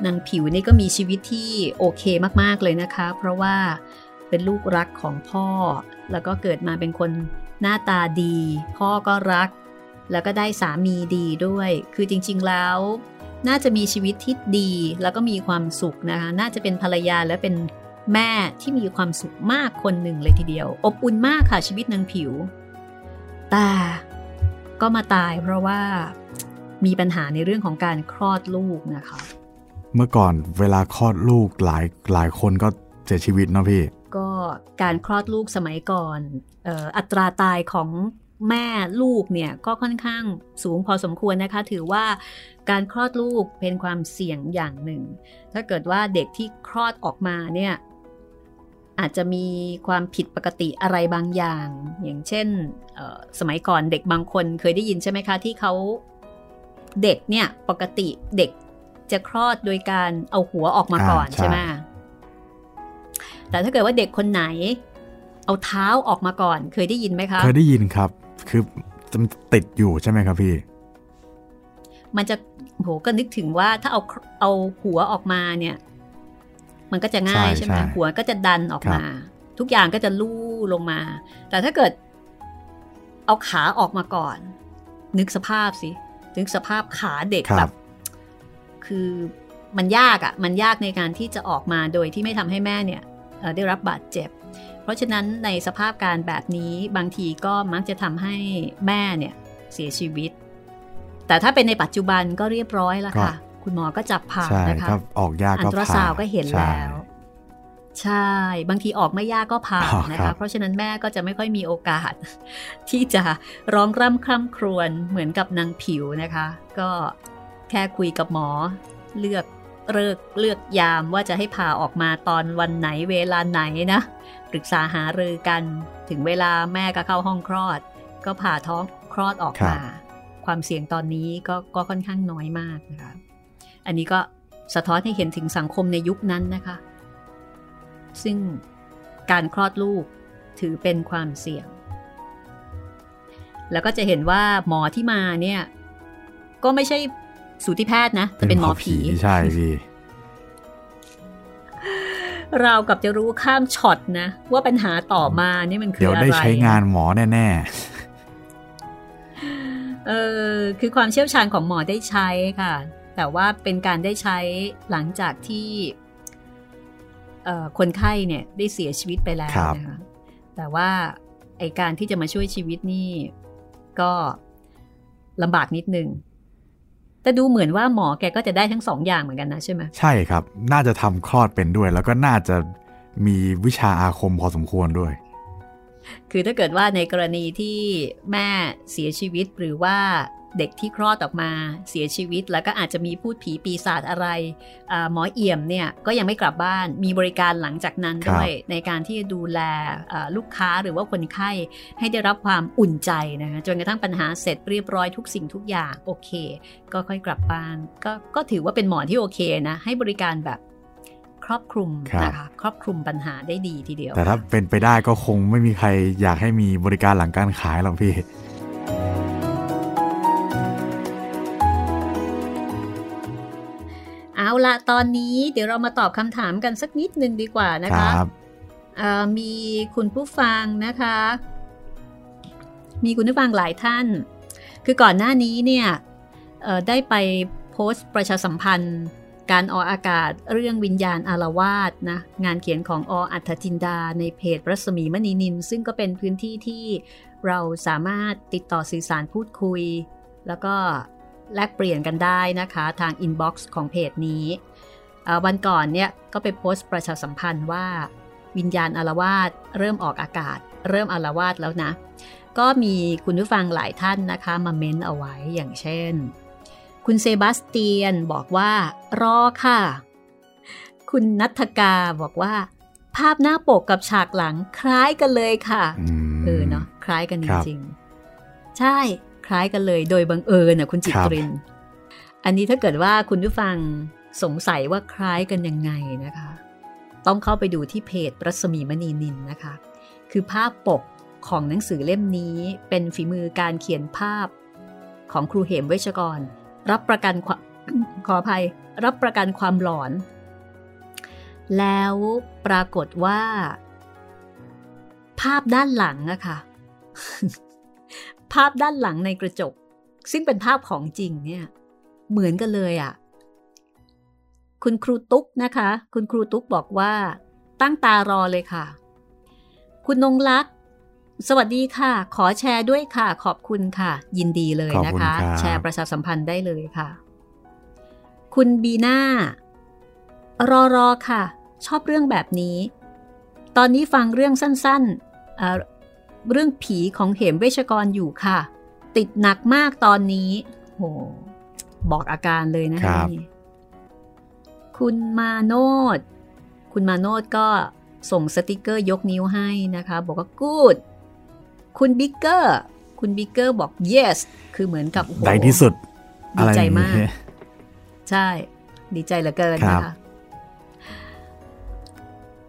นางผิวนี่ก็มีชีวิตที่โอเคมากๆเลยนะคะ เพราะว่าเป็นลูกรักของพ่อ แล้วก็เกิดมาเป็นคนหน้าตาดี พ่อก็รัก แล้วก็ได้สามีดีด้วย คือจริงๆแล้ว น่าจะมีชีวิตที่ดี แล้วก็มีความสุขนะคะ น่าจะเป็นภรรยาและเป็นแม่ที่มีความสุขมากคนหนึ่งเลยทีเดียว อบอุ่นมากค่ะชีวิตนางผิว แต่ก็มาตายเพราะว่า มีปัญหาในเรื่องของการคลอดลูกนะคะ เมื่อก่อนเวลาคลอดลูกหลายหลายคนก็เสียชีวิตเนาะพี่ ก็การคลอดลูกสมัยก่อนอัตราตายของแม่ลูกเนี่ยก็ค่อนข้างสูงพอสมควรนะคะ ถือว่าการคลอดลูกเป็นความเสี่ยงอย่างหนึ่ง ถ้าเกิดว่าเด็กที่คลอดออกมาเนี่ยอาจจะมีความผิดปกติอะไรบางอย่าง อย่างเช่นสมัยก่อนเด็กบางคนเคยได้ยินใช่ไหมคะ ที่เขา เด็กเนี่ยปกติเด็กจะคลอดโดยการเอาหัวออกมาก่อนใช่ไหมแต่ถ้าเกิดว่าเด็กคนไหน เอาเท้าออกมาก่อน เคยได้ยินไหมคะเคยได้ยินครับ คือจะติดอยู่ใช่ไหมครับพี่ มันจะโหก็นึกถึงว่าถ้าเอาเอาหัวออกมาเนี่ย มันก็จะง่ายใช่ไหมหัวก็จะดันออกมา ทุกอย่างก็จะลู่ลงมา แต่ถ้าเกิด เอาขาออกมาก่อน นึกสภาพสิ นึกสภาพขาเด็กแบบคือมันยากอะ่ะมันยากในการที่จะออกมาโดยที่ไม่ทำให้แม่เนี่ยได้รับบาดเจ็บ เพราะฉะนั้นในสภาพการแบบนี้บางทีก็มักจะทำให้แม่เนี่ยเสียชีวิต แต่ถ้าเป็นในปัจจุบันก็เรียบร้อยแล้วค่ะ คุณหมอก็จับผ่านะคะออกยากก็ผ่าอันตราซาวก็เห็นแล้ว ใช่ บางทีออกไม่ยากก็ผ่านะคะ เพราะฉะนั้นแม่ก็จะไม่ค่อยมีโอกาส ที่จะร้องร่ำคร่ำครวญเหมือนกับนางผิวนะคะ ก็แค่คุยกับหมอ เลือกเลิกเลือกยามว่าจะให้พาออกมาตอนวันไหนเวลาไหนนะปรึกษาหารือกันถึงเวลาแม่ก็เข้าห้องคลอด ก็ผ่าท้องคลอดออกมา ความเสี่ยงตอนนี้ก็ก็ค่อนข้างน้อยมากนะคะ อันนี้ก็สะท้อนให้เห็นถึงสังคมในยุคนั้นนะคะ ซึ่งการคลอดลูกถือเป็นความเสี่ยง แล้วก็จะเห็นว่าหมอที่มาเนี่ย ก็ไม่ใช่สูติแพทย์นะจะเป็นหมอผีใช่พี่เรากับจะรู้ข้ามช็อตนะ ว่าปัญหาต่อมานี่มันคืออะไร เดี๋ยวได้ใช้งานหมอแน่ๆ เออคือความเชี่ยวชาญของหมอได้ใช้ค่ะ แต่ว่าเป็นการได้ใช้หลังจากที่ คนไข้เนี่ยได้เสียชีวิตไปแล้วนะคะแต่ว่าไอการที่จะมาช่วยชีวิตนี่ก็ลำบากนิดนึงแต่ดูเหมือนว่าหมอแกก็จะได้ทั้งสองอย่างเหมือนกันนะใช่ไหมใช่ครับ น่าจะทำคลอดเป็นด้วย แล้วก็น่าจะมีวิชาอาคมพอสมควรด้วย คือถ้าเกิดว่าในกรณีที่แม่เสียชีวิตหรือว่า เด็กที่คลอดออกมาเสียชีวิต แล้วก็อาจจะมีพูดผีปีศาจอะไรหมอเอี่ยมเนี่ยก็ยังไม่กลับบ้านมีบริการหลังจากนั้นด้วยในการที่จะดูแลลูกค้าหรือว่าคนไข้ให้ได้รับความอุ่นใจนะคะจนกระทั่งปัญหาเสร็จเรียบร้อยทุกสิ่งทุกอย่างโอเค ก็ค่อยกลับบ้านก็ก็ถือว่าเป็นหมอที่โอเคนะให้บริการแบบครอบคลุมนะคะครอบคลุมปัญหาได้ดีทีเดียว แต่ถ้าเป็นไปได้ก็คงไม่มีใครอยากให้มีบริการหลังการขายหรอกพี่ เอาละตอนนี้เดี๋ยวเรามาตอบคำถามกันสักนิดนึงดีกว่านะคะคมีคุณผู้ฟังนะคะ มีคุณผู้ฟังหลายท่าน คือก่อนหน้านี้เนี่ยได้ไปโพสต์ประชาสัมพันธ์ การออกอากาศเรื่องวิญญาณอารวาสนะงานเขียนของออัธจินดา ในเพจรัศมีมณีนิน ซึ่งก็เป็นพื้นที่ที่เราสามารถติดต่อสื่อสารพูดคุย แล้วก็ แลกเปลี่ยนกันได้นะคะ ทางอินบ็อกซ์ของเพจนี้วันก่อนเนี่ยก็ไปโพสต์ประชาสัมพันธ์ว่า วิญญาณอารวาสเริ่มออกอากาศ เริ่มอารวาสแล้วนะ ก็มีคุณผู้ฟังหลายท่านนะคะ มาเม้นเอาไว้อย่างเช่น คุณเซบาสเตียนบอกว่ารอค่ะ คุณนัทกาบอกว่า ภาพหน้าปกกับฉากหลังคล้ายกันเลยค่ะเออเนาะคล้ายกันจริงๆใช่ คล้ายกันเลย โดยบังเอิญนะคุณจิตริน อันนี้ถ้าเกิดว่าคุณผู้ฟังสงสัยว่าคล้ายกันยังไงนะคะ ต้องเข้าไปดูที่เพจรัศมีมณีนินนะคะ คือภาพปกของหนังสือเล่มนี้เป็นฝีมือการเขียนภาพของครูเหมเวชกร รับประกันขออภัยรับประกันความหลอน แล้วปรากฏว่า ภาพด้านหลังอะค่ะ ภาพด้านหลังในกระจก ซึ่งเป็นภาพของจริงเนี่ย เหมือนกันเลยอะคุณครูตุ๊กนะคะ คุณครูตุ๊กบอกว่า ตั้งตารอเลยค่ะ คุณนงลักษสวัสดีค่ะ ขอแชร์ด้วยค่ะ ขอบคุณค่ะ ยินดีเลยนะคะ แชร์ประชาสัมพันธ์ได้เลยค่ะ คุณบีน่ารอรอค่ะ ชอบเรื่องแบบนี้ ตอนนี้ฟังเรื่องสั้นๆ เเรื่องผีของเหมเวชกรอยู่ค่ะ ติดหนักมากตอนนี้โหบอกอาการเลยนะคะนี่คุณมาโนชคุณมาโนชก็ส่งสติกเกอร์ยกนิ้วให้นะคะ บอกว่า good คุณบิ๊กเกอร์คุณบิ๊กเกอร์บอก yes คือเหมือนกับได้ที่สุดดีใจมาก ใช่ ดีใจเหลือเกินนะคะ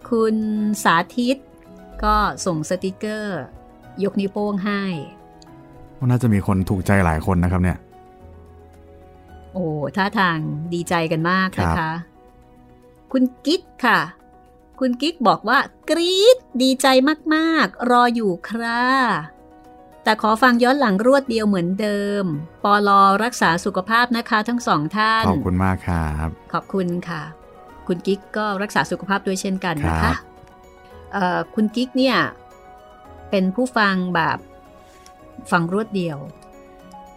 คุณสาธิตก็ส่งสติกเกอร์ ยกนิ้วโป้งให้น่าจะมีคนถูกใจหลายคนนะครับเนี่ย โอ้ท่าทางดีใจกันมากนะคะ คุณกิ๊กค่ะ คุณกิ๊กบอกว่ากรี๊ดดีใจมากๆ รออยู่คราแต่ขอฟังย้อนหลังรวดเดียวเหมือนเดิม ปอลอรักษาสุขภาพนะคะทั้งสองท่าน ขอบคุณมากครับ ขอบคุณค่ะ คุณกิ๊กก็รักษาสุขภาพด้วยเช่นกันนะคะคุณกิ๊กเนี่ย เป็นผู้ฟังแบบฟังรวดเดียว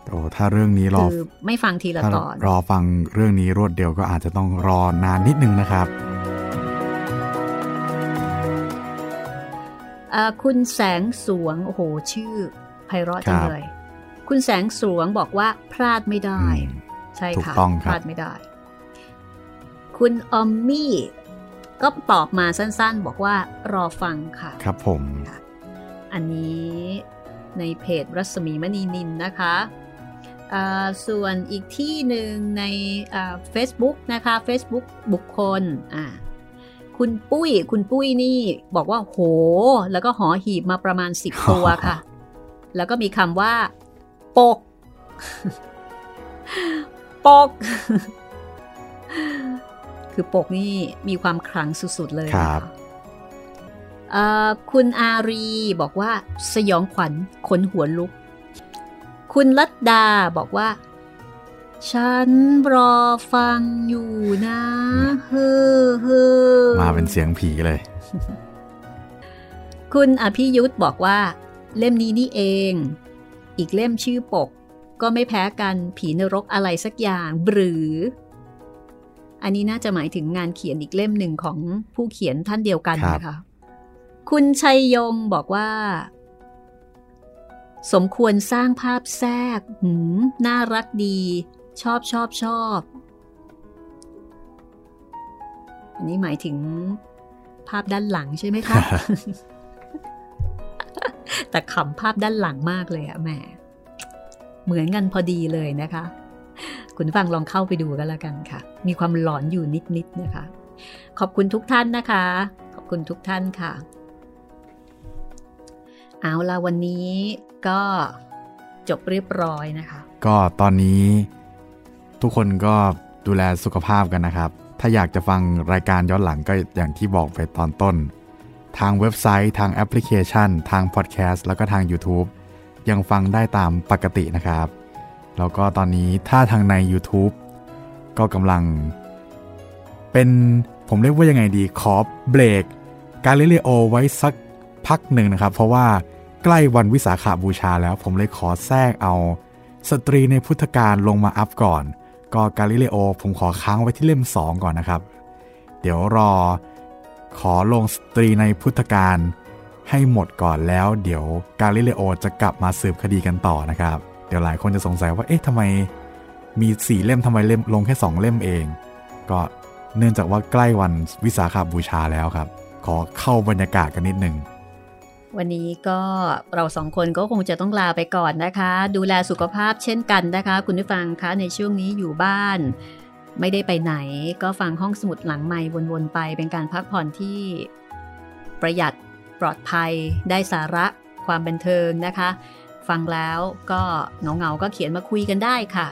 โอ้ถ้าเรื่องนี้รอคือไม่ฟังทีละตอน รอฟังเรื่องนี้รวดเดียวก็อาจจะต้องรอนานนิดนึงนะครับคุณแสงสวงโอ้โหชื่อไพเราะจังเลย คุณแสงสวงบอกว่าพลาดไม่ได้ ใช่ค่ะพลาดไม่ได้ คุณออมมี่ก็ตอบมาสั้นๆ บอกว่ารอฟังค่ะ ครับผม อันนี้ในเพจรัศมีมณีนินนะคะส่วนอีกที่หนึ่งในเฟซบุ๊กนะคะ Facebook บุคคลอ่าคุณปุ้ย คุณปุ้ยนี่บอกว่าโห แล้วก็หอหีบมาประมาณสิบตัวค่ะ แล้วก็มีคำว่า ปก ปก คือปกนี่มีความคลังสุด ๆ เลยครับ คุณอารีบอกว่าสยองขวัญขนหัวลุก คุณลัดดาบอกว่า ฉันรอฟังอยู่นะเฮ้อเฮ้อมาเป็นเสียงผีเลย คุณอภิยุทธ์บอกว่า เล่มนี้นี่เอง อีกเล่มชื่อปก ก็ไม่แพ้กันผีนรกอะไรสักอย่างหรืออันนี้น่าจะหมายถึงงานเขียนอีกเล่มหนึ่งของผู้เขียนท่านเดียวกันนะคะ คุณชัยยงบอกว่า สมควรสร้างภาพแทรกหืมน่ารักดี ชอบชอบชอบ อันนี้หมายถึงภาพด้านหลังใช่ไหมคะ แต่ขำภาพด้านหลังมากเลยอะแหม เหมือนกันพอดีเลยนะคะ คุณฟังลองเข้าไปดูกันแล้วกันค่ะ มีความหลอนอยู่นิดๆนะคะ ขอบคุณทุกท่านนะคะ ขอบคุณทุกท่านค่ะ เอาละวันนี้ก็จบเรียบร้อยนะคะ ก็ตอนนี้ทุกคนก็ดูแลสุขภาพกันนะครับ ถ้าอยากจะฟังรายการย้อนหลังก็อย่างที่บอกไปตอนต้น ทางเว็บไซต์ทางแอปพลิเคชัน ทางพอดแคสต์แล้วก็ทาง YouTube ยังฟังได้ตามปกตินะครับ แล้วก็ตอนนี้ถ้าทางใน YouTube ก็กำลัง เป็นผมเรียกว่ายังไงดีขอเบรกกาลิเลโอไว้สักพักหนึ่งนะครับ เพราะว่า ใกล้วันวิสาขบูชาแล้ว ผมเลยขอแทรกเอา สตรีในพุทธกาลลงมา up ก่อน ก็กาลิเลโอ ผมขอค้างไว้ที่เล่ม 2 ก่อนนะครับ เดี๋ยวรอ ขอลงสตรีในพุทธการให้หมดก่อนแล้ว เดี๋ยวกาลิเลโอจะกลับมาสืบคดีกันต่อนะครับ เดี๋ยวหลายคนจะสงสัยว่าเอ๊ะทำไมมีสี่เล่มทำไมเล่มลงแค่สองเล่มเอง ก็เนื่องจากว่าใกล้วันวิสาขาบูชาแล้วครับ ขอเข้าบรรยากาศกันนิดหนึ่ง วันนี้ก็เราสองคนก็คงจะต้องลาไปก่อนนะคะ ดูแลสุขภาพเช่นกันนะคะ คุณผู้ฟังคะในช่วงนี้อยู่บ้าน ไม่ได้ไปไหน ก็ฟังห้องสมุดหลังใหม่วนๆไป เป็นการพักผ่อนที่ ประหยัดปลอดภัย ได้สาระความบันเทิงนะคะ ฟังแล้วก็เงาๆก็เขียนมาคุยกันได้ค่ะ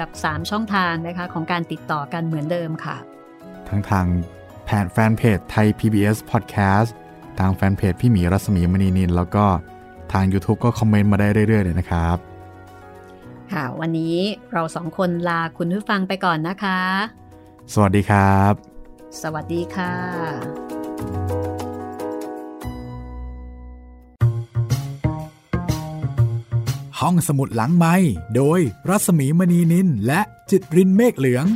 กับ 3 ช่องทางนะคะของการติดต่อกันเหมือนเดิมค่ะ ทั้งทางแผนแฟนเพจไทย PBS Podcast ทางแฟนเพจพี่หมีรัศมีมณีนิน แล้วก็ทาง YouTube ก็คอมเมนต์มาได้เรื่อยๆเลยนะครับ ค่ะ วันนี้เราสองคนลาคุณผู้ฟังไปก่อนนะคะ สวัสดีครับ สวัสดีค่ะ ห้องสมุดหลังไม้โดยรัศมีมณีนินและจิตรินเมฆเหลือง